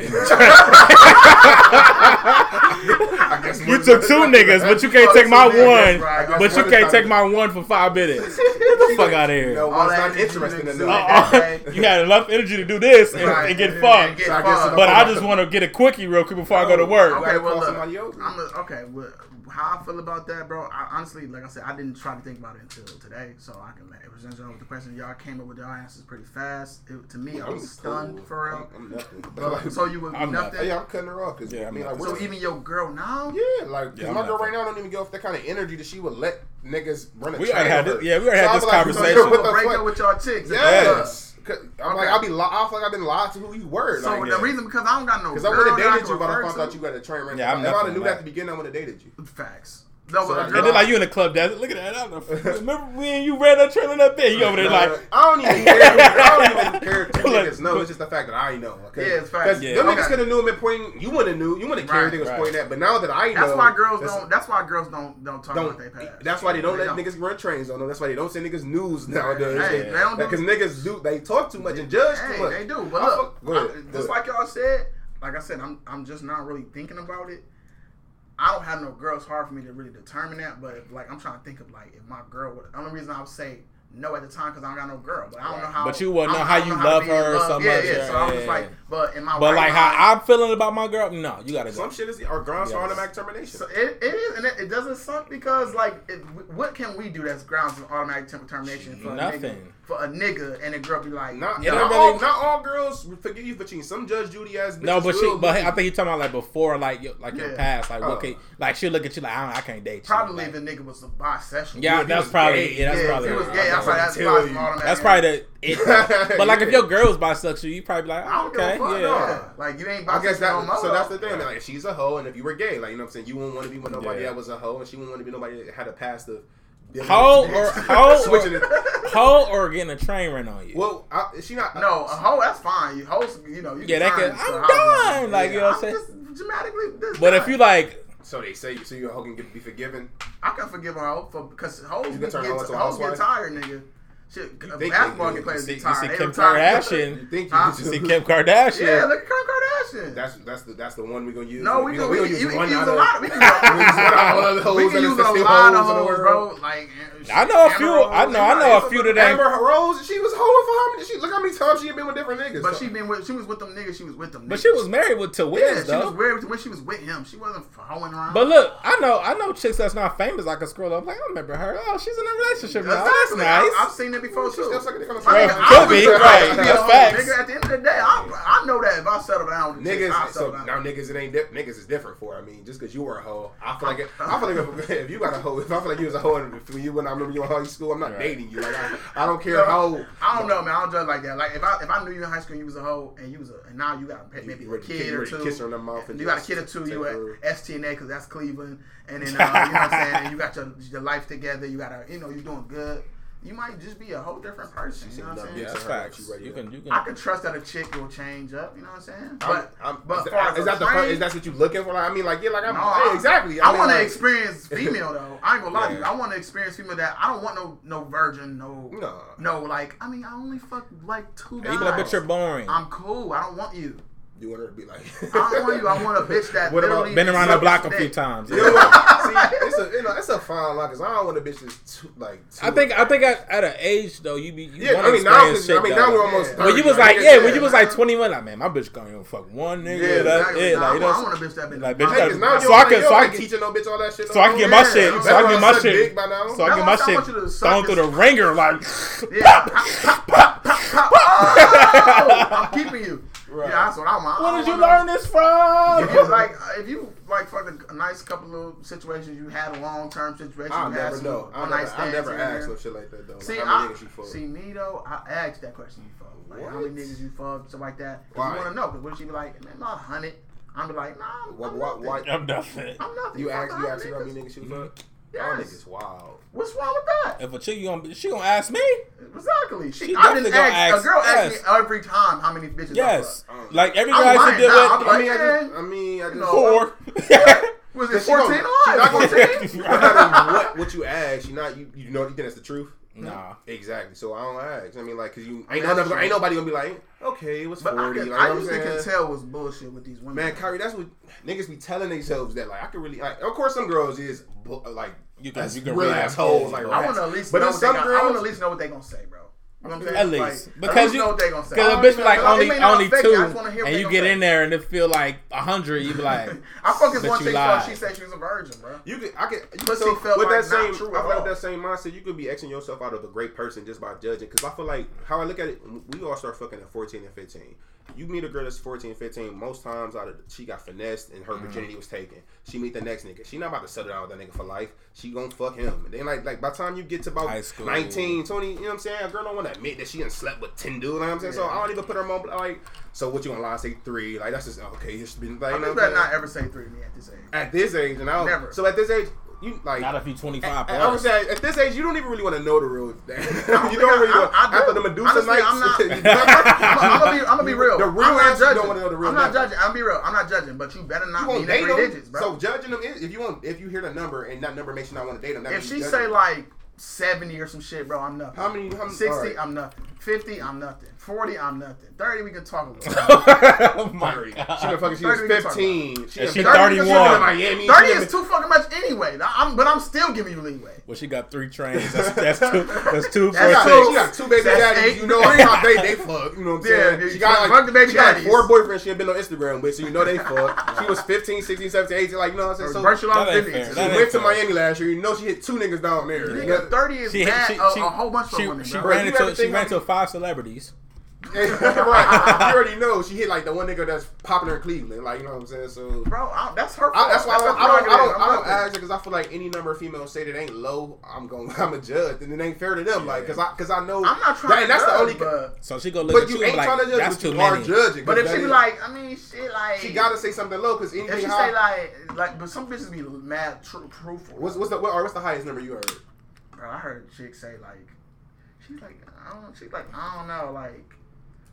I guess you took two niggas, but you can't take my one. But you can't take my one for five minutes. Get the fuck out of here. No, All that not energy interesting mixed enough. in. Uh, you had enough energy to do this and, Right, and get fucked. So I but I just want to get a quickie real quick before I go to work. Okay, well, look. I'm a, okay. Well, how I feel about that, bro? I, honestly, like I said, I didn't try to think about it until today, so I can like, present y'all with the question. Y'all came up with your answers pretty fast. It, to me, I was stunned cool. for real. I'm, I'm nothing. But So you would be I'm not- nothing. yeah, I'm cutting her off because Yeah, I mean, like, So even your girl now? Yeah, like Yeah, I'm my girl that- right now don't even give off that kind of energy that she would let niggas run a We train already had on this- her. yeah, we already had this like, conversation. So what you the break fuck? up with your chicks? Yes. 'Cause I'm Okay. like, I'll be li- I feel like I've been lied to who you were. So like, the reason because I don't got no Because I would have dated you, but I refer found out you got a train ran. Yeah, I'm if I would have knew that that. at the beginning, I would have dated you. Facts. No, So but a I- And then like you in the club, Dad. Look at that. I don't know. Remember when you ran that trailer up there? You over there like, I don't even care. I don't even care. Two Look, niggas know. It's just the fact that I know. Okay? Yeah, it's facts. Because Yeah. them Okay. niggas could have knew and been pointing. You wouldn't have knew. You wouldn't have cared. Right, They was right. pointing at. But now that I know, that's why girls that's- don't. That's why girls don't don't talk don't. about their past. That's why they don't let niggas run trains on them. That's why they don't send niggas news nowadays. Hey, they don't do- Because niggas do. They talk too much and judge Hey, too much. they do. But look, fuck- go I- ahead, go just like y'all said, like I said, I'm I'm just not really thinking about it. I don't have no girl. It's hard for me to really determine that. But if, like I'm trying to think of like if my girl. Would, the only reason I would say no at the time because I don't got no girl. But I don't know how. But you wouldn't know how you know love be in her love. so yeah, much, Yeah, So I was yeah, just like, but in my but right like mind, how I'm feeling about my girl, no, you gotta go. Some shit is or grounds for Yes. automatic termination. So it, it is, and it, it doesn't suck because like, it, what can we do that's grounds for automatic termination for a nigga, Nothing. For a nigga and a girl be like, Not, yo, It not, all, not all girls forgive you for cheating. Some Judge Judy ass No, but she, will, but I think you talking about like before, like your, like your past, like what oh. can, like she'll look at you like I, don't, I can't date you. probably like, the nigga was a bisexual. yeah, if that's probably gay, yeah, that's yeah, probably he was gay, that's probably that's probably That's probably the. It, but like if your girl's bisexual, you probably be like, I oh, don't give okay, a fuck. yeah. No. Like you ain't. I guess bisexual that. no so that's the thing. I like, if she's a hoe, and if you were gay, like you know what I'm saying, you wouldn't want to be with nobody Yeah. that was a hoe, and she wouldn't want to be nobody that had a past of Hoe or hoe switching it. or, hoe or getting a train run on you. Well, I, she not. No, a hoe, that's fine. You hoes, you know, you Yeah, can they turn can- I'm how you want. done, like, you know what I'm I'm saying? just dramatically. This but if you like, So they say, so you a hoe can get, be forgiven. I can forgive a hoe for because hoes You can get, turn her into a hoes get tired, nigga. Shit, You think basketball they- players you see, you see They Kim retire. You Kardashian, think you? Huh? you see Kim Kardashian. Yeah, look at Kim Kardashian. That's that's the that's the one we're gonna use. no, we, we gonna, we, we gonna we use one use a lot. Of, we can, use one out of all the hoes we can use a lot of hoes in the hoes, world. bro. Like I know a Amber few. Rose, I know. I know a few to that. Amber Rose, she was hoeing for how many? She look how many times she had been with different niggas. But So- she been with she was with them niggas. She was with them. But she was married with to yeah. Wiz She though. was weird when she was with him. She wasn't hoeing around. But look, I know, I know chicks that's not famous. I can scroll up like I remember her. Oh, she's in a relationship now. Oh, that's Exactly. I- nice. I've seen it before She's too. still sucking dick on the side. Could be, right. That's facts. Nigga, at the end of the day, I, I know that if I settle down with a chick, Niggas, I so down. now niggas, it ain't di- niggas is different for. I mean, just because you were a hoe, I feel like it, I feel like if, if you got a hoe, if I feel like you was a hoe, and you went I remember you in high school. I'm not Right. dating you. Like I, I don't care Yo, how. I don't know, man. I don't judge like that. Like if I if I knew you in high school and you was a hoe and you was a and now you got a- maybe You a ready to kid or two. kiss her in the mouth and you got a kid or two. You her. at STNA because that's Cleveland, and then uh, you know what I'm saying. And you got your your life together. You got a you know you're doing good. You might just be a whole different person. You know what I'm saying? Yeah, that's facts. she ready You can, you can. I can trust that a chick will change up. You know what I'm saying? I'm- But I'm- but is, as far that, as is a that the fir- is that what you looking for? Like, I mean, like yeah, like I'm No, hey, I- exactly. I, mean, want to like- experience female though. I ain't gonna lie to you. I want to experience female that I don't want no no virgin, no No. no like. I mean, I only fuck like two Hey, guys. you be like, but you're boring. I'm cool. I don't want you. You want her to be like. I don't want you. I want a bitch that What about- Been around the block a dick. few times. You know what? See, it's a you know it's a fine line because I don't want a bitch that's too like. Too I think I think at, at an age though you be you Yeah, I mean now, shit, I mean though. now we're almost. Yeah. when you was like nigga, yeah when you was like 21 like man my bitch gonna even fuck one nigga Yeah, that, exactly. yeah, Nah, like, I, you want, I know, want a bitch that been like, my bitch, Hey, that- 'cause now so you I don't- can- you so don't I like can- teaching no bitch all that shit. so I can get my Yeah, shit that's so I can what get I'm my saying, shit big by now. so I can get my That's why I want shit you to suck thrown through the this- ringer like Yeah. pop, pop, pop, pop, pop. Oh, I'm keeping you. Right. Yeah, that's what I want. I where don't did you want learn this from If you like, uh, if you like, fuck a, a nice couple of situations, you had a long term situation. I'll you had never know. I'll one never, I'll never here and ask there. no shit like that though. Like, See, how I, niggas you fuck? see me though. I asked that question. You fuck like how many niggas you fuck, stuff like that. 'Cause Why? You want to know? Because what if she be like, man, not hundred. I'm be like, nah, I'm, Why- I'm why- nothing. why- I'm nothing I'm nothing. You Fuck ask you hundred ask her how many niggas. niggas you mm-hmm. fuck? Yes. Y'all niggas wild. What's wrong with that? if a chick you gonna she gonna ask me Exactly. She, She I didn't definitely gonna ask, ask- A girl yes. asks me every time how many bitches. yes I fuck. Oh. like every I'm girl I used lying to deal now. with I'm I like, mean, I just. I mean, I just. You know, four Was it Cause she gonna- 14 she not gonna 14? no what, what you ask, you not you, you know you think that's the truth. Nah Exactly. So I don't ask. I mean, like, cause you ain't, no, that's ain't nobody gonna be like, okay, it was But I, forty. can, like, I you know usually can tell what's bullshit with these women. Man, Kyrie, that's what niggas be telling themselves that like I could really like. Of course, some girls is bu- like You can- you can real read it. assholes. Like I I rats. want to at least But know then what they some got, I want girls- to at least know what they gonna say, bro. You know what I'm saying? At least. at Because you- know what they gonna say. Because I a don't bitch be like know- it only may not only affect two, me, I just wanna hear what and you get say. in there and it feel like a hundred. You be like, I fuck this Bet one you chick lied. she said she was a virgin, bro. You could, I could, you Pussy so felt with like that same, true I at feel like that same mindset, you could be Xing yourself out of a great person just by judging. Because I feel like how I look at it, we all start fucking at fourteen and fifteen. You meet a girl that's 14, 15, most times out of she got finessed and her Mm-hmm. virginity was taken. She meet the next nigga. She not about to settle down with that nigga for life. She gonna fuck him. And then like like by the time you get to about High 19, 20, you know what I'm saying? A girl don't want to admit that she done slept with 10 dudes, you know what I'm saying? So I don't even put her on like so what you gonna lie say three? Like that's just okay, it's been like I you know just what I'm better not ever say three to me at this age. At this age and I don't Never. so at this age you like not if you twenty five I would plus. say at this age, you don't even really want to know the real. you don't really I- want I do. after the Medusa Honestly, nights. I'm not- I'm, gonna be, I'm gonna be real. The real I'm not answer, you judging. don't wanna know the real I'm not number. judging. I'm be real. I'm not judging, but you better you not be won't in the date three them. digits, bro. So judging them is if you want if you hear the number and that number makes you not want to date them. That if she you say judging. like seventy or some shit, bro, I'm nothing. how many, how many Sixty, alright. I'm nothing. Fifty, I'm nothing. Forty, I'm nothing. Thirty, we can talk a little. oh my Thirty. She god. been fucking. She 30 was we can talk fifteen. And been- she 30 31. because She been in Miami. Thirty She been- is too fucking much anyway. I'm, but I'm still giving you leeway. Well, she got three trains. That's, that's two. That's two for That's She got, two. she got two baby That's daddies. eight. You know how they they fuck. You know what I'm Yeah, saying? dude, she got fuck like the baby she got daddies. four boyfriends she had been on Instagram with, so you know they fuck. she was 15, 16, 17, 18, like you know what I'm saying. So Virtual That ain't identity. fair. she That ain't went to fair. Miami last year. You know she hit two niggas down there. Nigga, thirty is She, bad. she, a, she, a whole bunch she, of women, she bro. ran You into ever she think ran how into five celebrities. right. You already know she hit like the one nigga that's popular in Cleveland. Like you know what I'm saying. So Bro, I, that's her fault. I, that's why I her don't, I don't, I don't, prerogative. I I'm don't nothing. ask because I feel like any number of females say that ain't low, I'm going, I'm a judge, and it ain't fair to them. Like, cause I, cause I know. I'm not trying that, to and that's judge, the only. but, So she go look But at you you ain't and be trying to judge, that's but too you are many. judging. but 'cause if that she be like, I mean, shit, like, she gotta say something low, because if anything she high. say like, like, but some bitches be mad tr- truthful. what's, what's the what, or what's the highest number you heard? Bro, I heard a chick say like, she's like, I don't know, she's like, I don't know, like,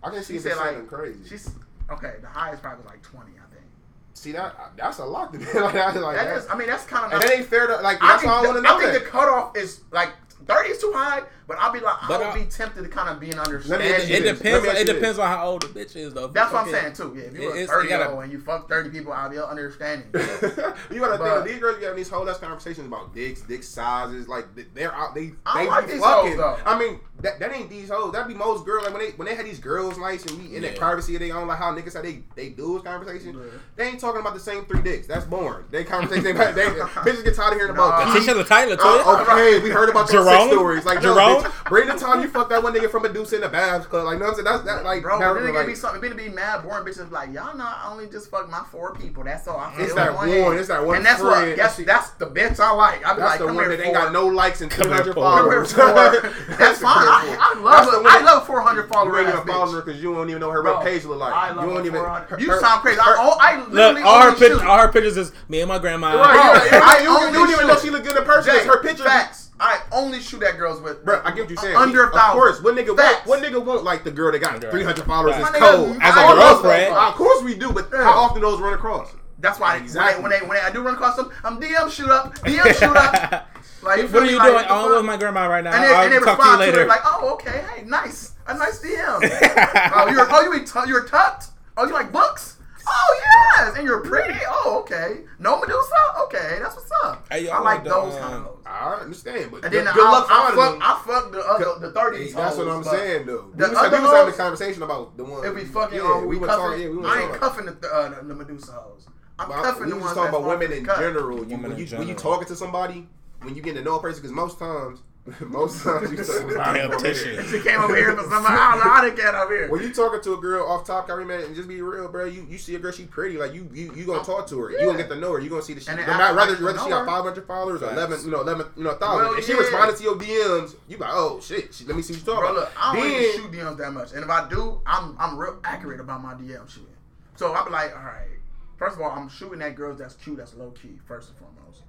I can see she said like, crazy. she's okay. The highest probably was like twenty, I think. see that that's a lot to be like that. Like That is, I mean, that's kind of. and that ain't fair to like. I That's think, why I want to know I think that. the cutoff is like thirty is too high, but I'll be like, I But would I- be tempted to kind of be an understanding. It, it depends. It you depends on how old the bitch is, though. That's you what I'm saying too. Yeah, if you're It- thirty you gotta- old and you fuck thirty people, I'll be understanding. you gotta But- think these girls be having these whole ass conversations about dicks, dick sizes. Like they- they're out, they I they like be these fucking. hoes, though. I mean, that, that ain't these hoes. That be most girls. Like when they when they had these girls nights and we in their Yeah. privacy of their own, like how niggas say they they do this conversation. Yeah. They ain't talking about the same three dicks. That's boring. They conversation. They, they bitches get tired of hearing Nah. about. Tisha the Tyler too. Uh, okay, we heard about your sex stories. Like Jerome? Home. Bring the time you fuck that one nigga from Medusa in the bath club. Like, you know what I'm saying? That's that like, Bro, that, but then it like gonna be something. It be mad boring bitches like y'all know I only just fuck my four people. That's all. I feel It's that one one- it's that one And that's friend. what. That's that's the bitch I like. I be that's like, the come one here that ain't got no likes and Come here 300 for- Come followers. That's fine. I, I love the it. one I love 400 You follower ain't even following her because you don't even know her Bro, real page look like. I you love don't even. 400. her- You sound crazy. I, her- oh, I Look, literally all her pictures, shoot. pictures is me and my grandma. Right, you, you, I you, you, only don't even know she look good in person. Jay, It's her picture. Facts. I only shoot at girls with. Bro, I get what you're saying. Under a thousand. Of course, what nigga Facts. want? What nigga want like the girl that got 300 followers Right. is My cold? As a love girlfriend. Of course we do, but how often those run across? That's why Exactly. when, they, when, they, when I do run across them, I'm DM shoot up, DM shoot up. Like, what are you Like, doing? what the oh, I'm with my grandma right now. And they, and they I'll to you respond to, later. it like, oh, okay, hey, nice, a nice DM. oh, you're oh you eat tu- you're tucked. Oh, you like books? Oh yes, and you're pretty. Oh, okay. No Medusa? Okay, that's what's up. Hey, yo, I like the, those um, kind of hoes. I understand, but And good, then good I, luck I, finding fuck, them. I fuck the other the thirties. That's what I'm saying, though. the we was, we was having a conversation about the one. If we fucking yeah, we, we cuffing, talking. Yeah, we I ain't talking. cuffing the, uh, the, the Medusa hoes. I'm Well, cuffing we the was ones talking about women in cut. general. You, Women when, in you, when you talking to somebody, when you get to know a person, because most times, most times you talking Damn tissue. She came over here for somebody. I don't know how they get over here. When you talking to a girl off top, Kyrie man, and just be real, bro. You you see a girl, she pretty, like you you you gonna talk to her. You gonna get to know her. You gonna see the shit. And No then matter after whether I she got 500 followers or 11, you know, 11, you know, thousand. Well, if she yeah. responded to your DMs, you like, oh shit, she, let me see what you talking Bro, about. look, I don't then, even shoot DMs that much, and if I do, I'm I'm real accurate about my DM shooting. So I be like, all right. First of all, I'm shooting at girls that's cute, that's low key. First and foremost.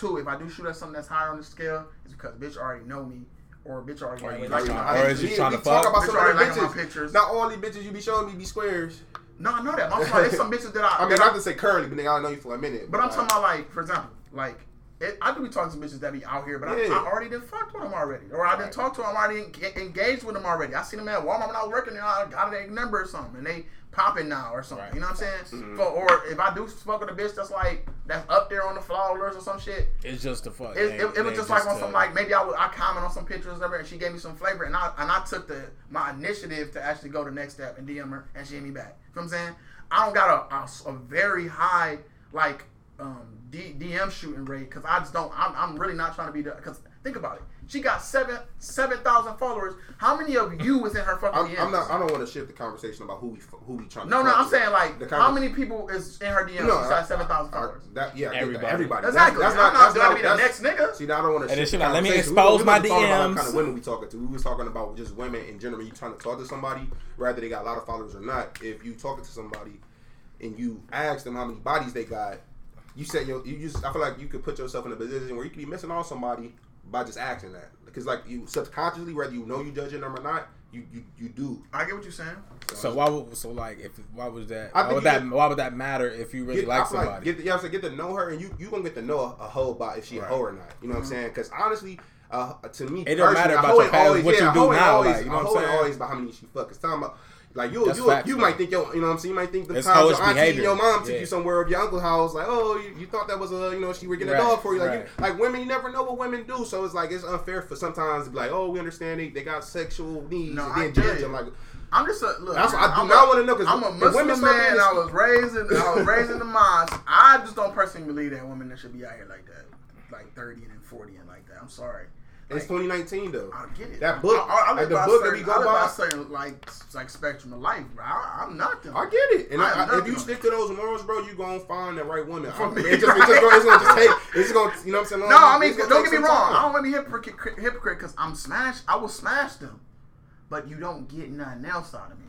Two, if I do shoot at something that's higher on the scale, it's because bitch already know me, or bitch already Or like, you like, just my or is you trying to we talk about Bitch some already other liking my bitches. pictures. Not all these bitches you be showing me be squares. No, I know that. I'm sorry, there's some bitches that I. I mean, that not to say currently, but nigga, I know you for a minute. But I'm like, talking about like, for example, like it, I do be talking to bitches that be out here, but Yeah. I, I already did fucked with them already, or I didn't talk to them, I already engaged with them already. I seen them at Walmart when I was working there. I got their number or something, and they popping now or something. Right. You know what I'm saying? Mm-hmm. For, or if I do fuck with a bitch that's like that's up there on the flowers or some shit, It's just a fuck. it, it, it was They just like on some like maybe I would I comment on some pictures of her and she gave me some flavor, and I and I took the my initiative to actually go the next step and DM her, and she hit me back. You know what I'm saying? I don't got a, a, a very high like um, D, DM shooting rate because I just don't. I'm, I'm really not trying to be the because think about it. She got seven seven thousand followers. How many of you was in her fucking I'm, DMs? I'm not. I don't want to shift the conversation about who we who we trying. no, to no, talk I'm to. saying like The how many people is in her DMs No, besides I- seven thousand I- followers? That yeah, I get that. Everybody. everybody. Exactly. That's, I'm that's not That's not. gonna be the that's, next nigga. See, now I don't want to. And then shift she the like, let me conversation. expose we, we my wasn't talking about DMs. Kind of women we talking to. We was talking about just women in general. You trying to talk to somebody, whether they got a lot of followers or not. If you talking to somebody, and you ask them how many bodies they got, you said yo, you just. I feel like you could put yourself in a position where you could be missing on somebody by just asking that. Because like you subconsciously, whether you know you judging them or not, you you, you do. I get what you're saying. So why would so like if why was that? Why would that? get- Why would that matter if you really Get, like I feel like somebody? get the, yeah, so get to know her, and you you gonna get to know a, a hoe about if she a hoe or not. You know what I'm saying? Because honestly, uh, to me, It don't matter about your past, always, what you yeah, a do now, Always, like, you know what I'm ain't saying? always about how many she fuck. It's talking about. Like you, you, facts, you though. might think yo, you know what I'm saying. You might think the It's times your auntie behavior. and your mom took Yeah. you somewhere of your uncle's house. Like, oh, you, you thought that was a, you know, she were getting a dog for you. Like, right. you, like women, you never know what women do. So it's like it's unfair for sometimes to be like, oh, we understand they, they got sexual needs, No, and I then get judge it. them like. I'm just a look. That's what I do I'm not a- wanna know, 'cause I'm a if women man. doing I was raised in I was raised in the mosque. I just don't personally believe that women that should be out here like that, like 30 and 40 and like that. I'm sorry. It's 2019 though. I get it. That book- I, I, I like the book that we go by- certain like like spectrum of life, bro. I, I'm not them. I get it, and I if you stick to those morals, bro, you gonna find the right woman. For me, it's, just, it's, just gonna, it's gonna just take. It's gonna, you know what I'm saying? No, I mean, don't get me wrong. time. I don't want to be hypocrite hypocrite because I'm smashed. I will smash them, but you don't get nothing else out of me.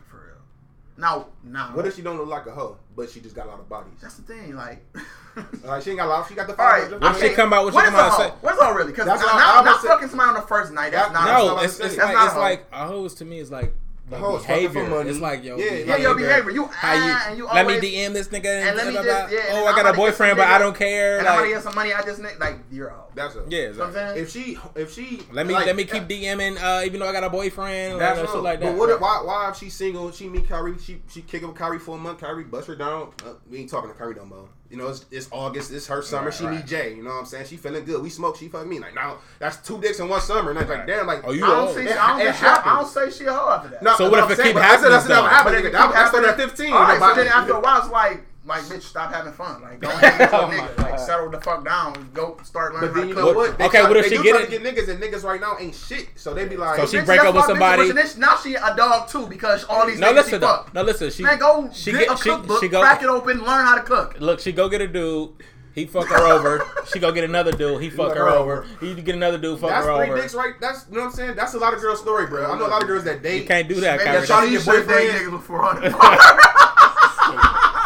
Now, now, What if she don't look like a hoe, but she just got a lot of bodies? that's the thing. Like, Like she ain't got a lot. She got the all right. five. What if she come out- what she what come is out a and hoe? say- What's all really? Because not, That's what I- not, not fucking somebody on the first night. That's not. No, what I'm it's, it's like That's it's not a like a hose to me is like The like hoe is behavior. money. It's like yo, Yeah, yeah, your behavior. You How ah, and you let me DM this nigga and, and let me blah, just- blah, blah. yeah, oh, I got a boyfriend, some but I don't care. And I'm gonna get some money. I just ne- like you're a hoe. That's a. yeah, You know what I'm exactly. saying? If she, if she, let me like, let me keep DMing, uh, even though I got a boyfriend, like, That's no shit like that. But what? If, why? Why if she single? She meet Kyrie. She she kick up with Kyrie for a month. Kyrie bust her down. Uh, we ain't talking to Kyrie no more. You know, it's, it's August. It's her summer. Right, she right. meet Jay. You know what I'm saying? She feeling good. We smoke. She fuck me. Like now, that's two dicks in one summer. And I'm like, damn. Like, Oh, you I don't old. see. I don't, it think she, I don't say she a hoe after that. No, So what if it saying- keep I said happening, that's never though? happened. But nigga. it That, keep that's for happening. that 15. All right, so then after a while, it's like like bitch, stop having fun. Like go ahead and get Oh a my nigga. Like God. settle the fuck down. Go start learning But then how you to know cook. what? They Okay, try, what if they she do get try it- to get niggas, and niggas right now ain't shit. So they be like, So she break up with my bitch somebody- this- Now she a dog too because all these No, niggas listen she fuck. No, listen. She Man, go she get get a she, cookbook, she go crack it open, learn how to cook. look. She go get a dude. He fuck her over. She go get another dude. He fuck fuck her her over. He get another dude. Fuck her over. that's three dicks, right? That's you know what I'm saying. That's a lot of girls' story, bro. I know a lot of girls that date. You can't do that, Maybe Kyrie. Y'all need your should date boyfriend. niggas with 400.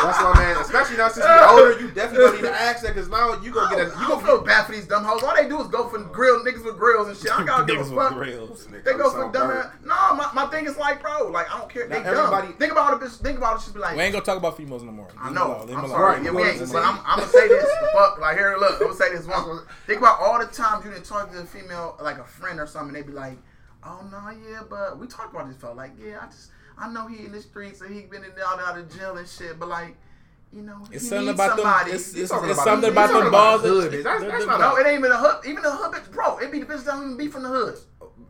That's why, man. Especially now since you're older, you definitely don't need to ask that because now you gonna get a I you don't gonna feel bad for these dumb hoes. All they do is go for grilled niggas with grills and shit. I don't give Niggas a with fuck. grills. They go for dumb ass. No, my, my thing is like, bro, like I don't care. They Not everybody- dumb. Think about it, bitch. Think about it. Just be like, We ain't gonna talk about females no more. I know. them alone. I'm sorry. Yeah, we ain't. gonna But say- I'm, I'm gonna say this. Fuck. Like here, look. I'm gonna say this once. Think about all the times you didn't talk to a female, like a friend or something. They be like, "Oh no, yeah, but we talked about this fella. Like, yeah, I just, I know he in the streets and he been in and out, out of jail and shit. But like, you know, It's he something needs about them. somebody. It's, it's, it's about- something you about talking them about balls. the that- hood, bitch. that's, that's not, no, it ain't even a hood. Even the hood bitch, bro. It be the bitch that don't even be from the hood.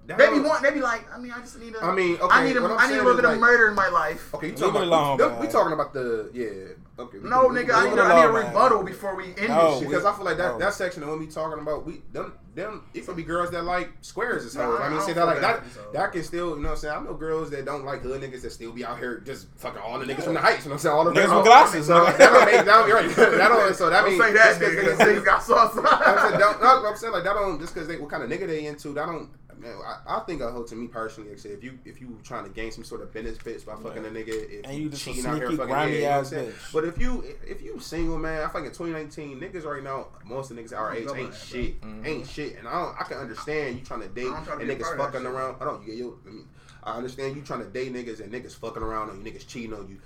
That They be don't- want. They be like, I mean, I just need a. I mean, okay, need a, what I'm I need a little is, bit of murder in my life. Okay, you talking it about alone, we, uh, we talking about the yeah. Okay, No, we nigga, can- I need, it I need a alone, man. rebuttal before we end No, this shit. Because I feel like that, Oh. that section of what we talking about, we them them it could be girls that like squares as No, hoes. I- I mean, say that like that that, that can still you know what I'm saying. I know girls that don't like hood niggas that still be out here just fucking all the niggas from the heights. You know what I'm saying? All the Niggas all- with glasses. So that don't make that right. that don't so that means say that, just 'cause nigga. niggas- Niggas got sauce. I'm saying, I'm saying like that don't just because they what kind of nigga they into. That don't. Man, I, I think a hoe to me personally, like I said, if you if you trying to gain some sort of benefits by fucking Right. a nigga, if And you just a cheating out here sneaky, fucking grimy yeah, you know what I'm saying? bitch. But if you if you single man, I think in 2019 niggas right now, most of the niggas our age ain't that, shit, Mhm. ain't shit, and I don't, I can understand you trying to date I to and niggas part of that fucking around. I don't you get your. I mean, I understand you trying to date niggas and niggas fucking around on you, niggas cheating on you.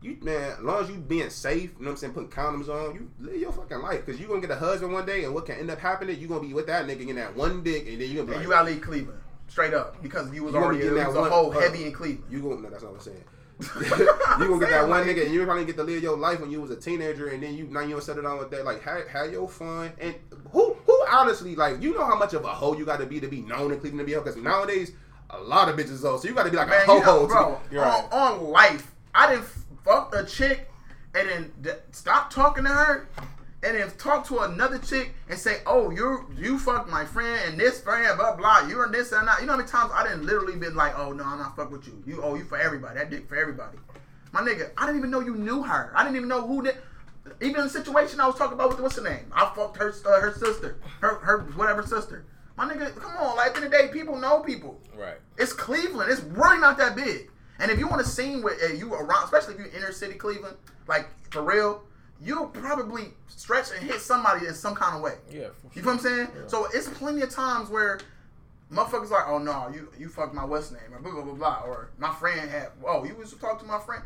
You man, as long as you being safe, you know what I'm saying, putting condoms on, you live your fucking life. Cause you gonna get a husband one day, and what can end up happening, you gonna be with that nigga in that one dick, and then you gonna be And like, you gotta leave Cleveland. Straight up. Because you was You already was that a one- whole hold heavy in Cleveland. You gonna no, that's not what I'm saying. you gonna get that one nigga, and you probably get to live your life when you was a teenager, and then you now you gonna settle down with that. Like, have, have your fun. And who who honestly like you know how much of a hoe you got to be to be known in Cleveland to be a hoe? Because nowadays a lot of bitches hoe, so you got to be like Man, a know, hoe. bro, on, right. on life, I didn't fuck a chick and then d- stop talking to her and then talk to another chick and say, oh, you you fucked my friend and this friend, blah, blah, you're in this and that. You know how many times I didn't literally been like, oh, no, I'm not fuck with you. You, oh, you for everybody. That dick for everybody. My nigga, I didn't even know you knew her. I didn't even know who did. Even in the situation I was talking about with what's her name, I fucked her uh, her sister, her her whatever sister. My nigga, come on, like at the end of the day, people know people. Right. It's Cleveland. It's really not that big. And if you want to scene with uh, you around, especially if you're inner city Cleveland, like for real, you'll probably stretch and hit somebody in some kind of way. Yeah. for You know what I'm saying? Yeah. So it's plenty of times where motherfuckers like, oh no, you you fucked my what's name or blah blah blah blah, or my friend had, oh you was to talk to my friend.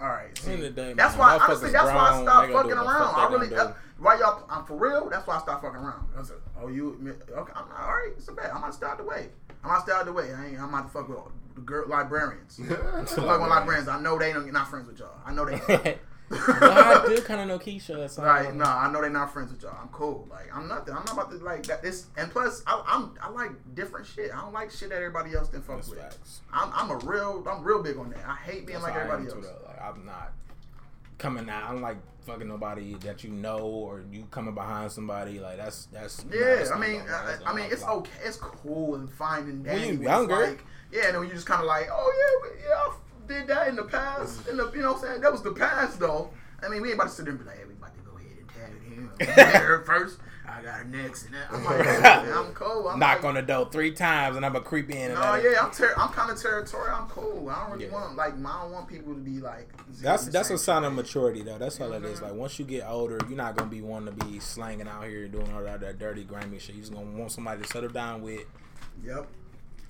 All right, see, the day, that's man, why honestly that's why I stopped fucking do what the around. fuck I really, uh, why y'all? I'm for real. That's why I stopped fucking around. I said, oh you, okay, I'm not, all right. It's a bad. I'm gonna stay out the way. I'm gonna stay out the way. I ain't. I'm not to fuck with girl librarians. I'm fucking with librarians. I know they don't not friends with y'all. I know they. ain't. well, I do kind of know Keisha. So Right, no, I know they're not friends with y'all. I'm cool. Like, I'm nothing. I'm not about to like that. This and plus, I, I'm I like different shit. I don't like shit that everybody else didn't fuck That's with. facts. I'm, I'm a real, I'm real big on that. I hate being That's like I am everybody else. though. Like I'm not coming out. I don't like fucking nobody that you know or you coming behind somebody. Like that's that's. nah, Yeah, that's I mean. I, I mean, it's fly. okay, it's cool and fine and When dandy. you when it's younger. like, yeah, and then you just kind of like, oh yeah, yeah, I did that in the past. In the, you know, what I'm saying that was the past though. I mean, we ain't about to sit there and be like, hey, we about to go ahead and tag him. I first. I got her next, and that. I'm like, I'm cool. I'm knock like, on the door three times and I'm gonna creep in. No, let yeah, I'm ter- I'm kind of territorial. I'm cool. I don't really Yeah. want like I don't want people to be like. That's that's a sign of maturity though. That's all it is. Like once you get older, you're not gonna be wanting to be slanging out here doing all that, that dirty, grimy shit. You're just gonna want somebody to settle down with, Yep.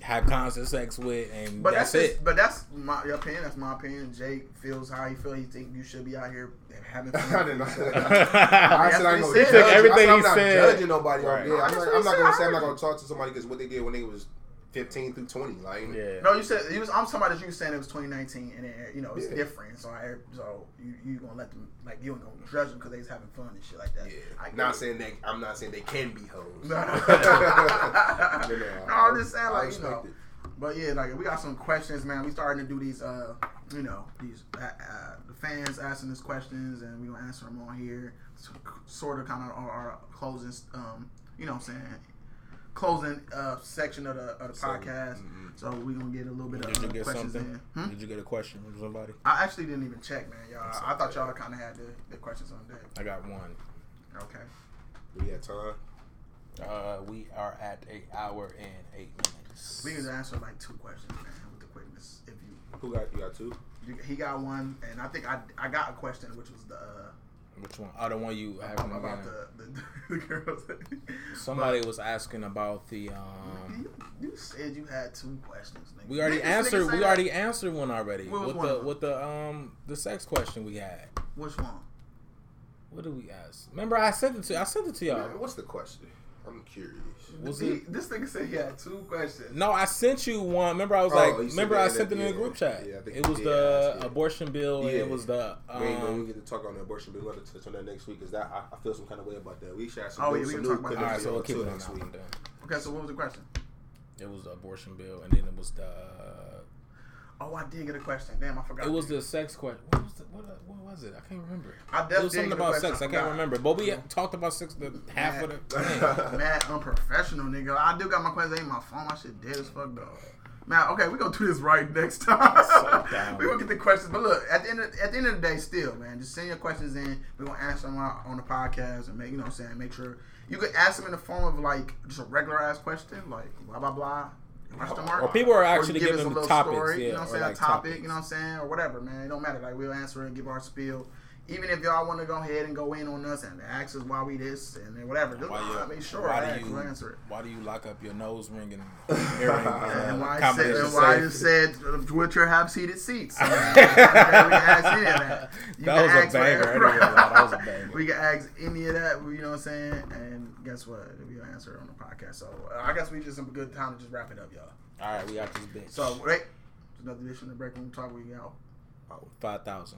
Have constant sex with, and But that's, that's, it. just, but that's my your opinion. That's my opinion. Jake feels how he feel. He think you should be out here having fun. I didn't know. I said I what ain't he gonna said. judge. He took everything I said I'm he not said. judging nobody. Right. Yeah, I'm, not, I'm not gonna say I'm not gonna talk to somebody because what they did when they was 15 through 20. Like, yeah. No, you said you was. I'm somebody that you was saying it was 2019, and then, you know it's Yeah. different. So I so you you gonna let them like you ain't gonna judge them because they was having fun and shit like that. yeah. I get not it. saying they. I'm not saying they can be hoes. No. Yeah, No, I'm just saying, like, you know. it. But yeah, like we got some questions, man. We starting to do these uh you know, these uh, uh, the fans asking us questions, and we gonna answer them on here. So, sort of, kind of our, our closing, um, you know, what I'm saying closing uh, section of the, of the Segment. podcast. Mhm. So we're gonna get a little bit Did of you uh, get questions something? in. Hmm? Did you get a question from somebody? I actually didn't even check, man. Y'all, I thought y'all kind of had the, the questions on deck. I got one. Okay. We had time. Uh, we are at an hour and eight minutes. We can answer like two questions, man, with the quickness. If you, Who got you got two? you he got one, and I think I I got a question, which was the uh, Which one? Oh, the one you have about, the, the, the, girls. Somebody was asking about the um. you, you said you had two questions. Nigga. We already Didn't this nigga answered. We that? already answered one already. What with one the with the um the sex question we had. Which one? What did we ask? Remember, I sent it to I sent it to y'all. Man, what's the question? I'm curious. Was He- it? This nigga said he had two questions. No, I sent you one. Remember, I was Oh, like, remember, I sent the- it in the group chat. yeah, I think it was you the did ask it. abortion bill. and Yeah. It was the we ain't gonna um. get to talk on the abortion bill. We're gonna touch on that next week. Cause that I, I feel some kind of way about that. We should have some, Oh, new, yeah, we some can new talk about All that. right, so we'll keep it on next week. Okay, so what was the question? It was the abortion bill, and then it was the. Oh, I did get a question. Damn, I forgot. It was the sex question. What was the, what, what was it? I can't remember. I It was something did get a about sex. I can't remember. But we talked about sex the half of the. Mad unprofessional, nigga. I do got my questions ain't my phone. My shit dead as fuck though. Man, okay, we're gonna do this right next time. So down. we gonna get the questions, but look, at the end of, at the end of the day, still, man, just send your questions in. We're gonna answer them on on the podcast and make you know what I'm saying. Make sure you could ask them in the form of like just a regular ass question, like blah blah blah. Or people are actually giving them topics, story, yeah, you know what I'm saying? like a topic, topics. you know what I'm saying, or whatever, man. It don't matter. Like we'll answer and give our spiel. Even if y'all want to go ahead and go in on us and ask us why we this and whatever, just Why I mean, sure, why ask, do you? we'll answer it. Why do you lock up your nose ring and hearing And uh, why I said, combination? and why you said uh, wheelchair have seated seats. I mean, we can ask any of that. You That was a banger. whatever- I didn't realize that was a banger. We can ask any of that. You know what I'm saying? And guess what? We'll answer it on the podcast. So uh, I guess we just a good time to just wrap it up, y'all. All right, we got this bitch. So wait, another edition of the break room talk. We out. five thousand.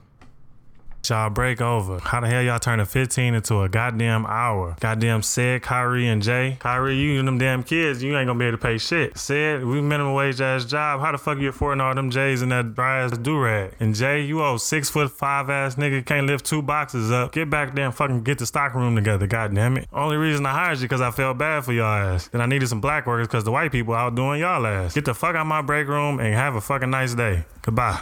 Y'all break over. How the hell y'all turning 15 into a goddamn hour? Goddamn said Kyrie and Jay. Kyrie, you and them damn kids, you ain't gonna be able to pay shit. Said we minimum wage ass job. How the fuck you affording all them J's and that dry ass do rag? And Jay, you old six foot five ass nigga can't lift two boxes up. Get back there and fucking get the stock room together. Goddamn it. Only reason I hired you because I felt bad for y'all ass. Then I needed some black workers because the white people outdoing y'all ass. Get the fuck out my break room and have a fucking nice day. Goodbye.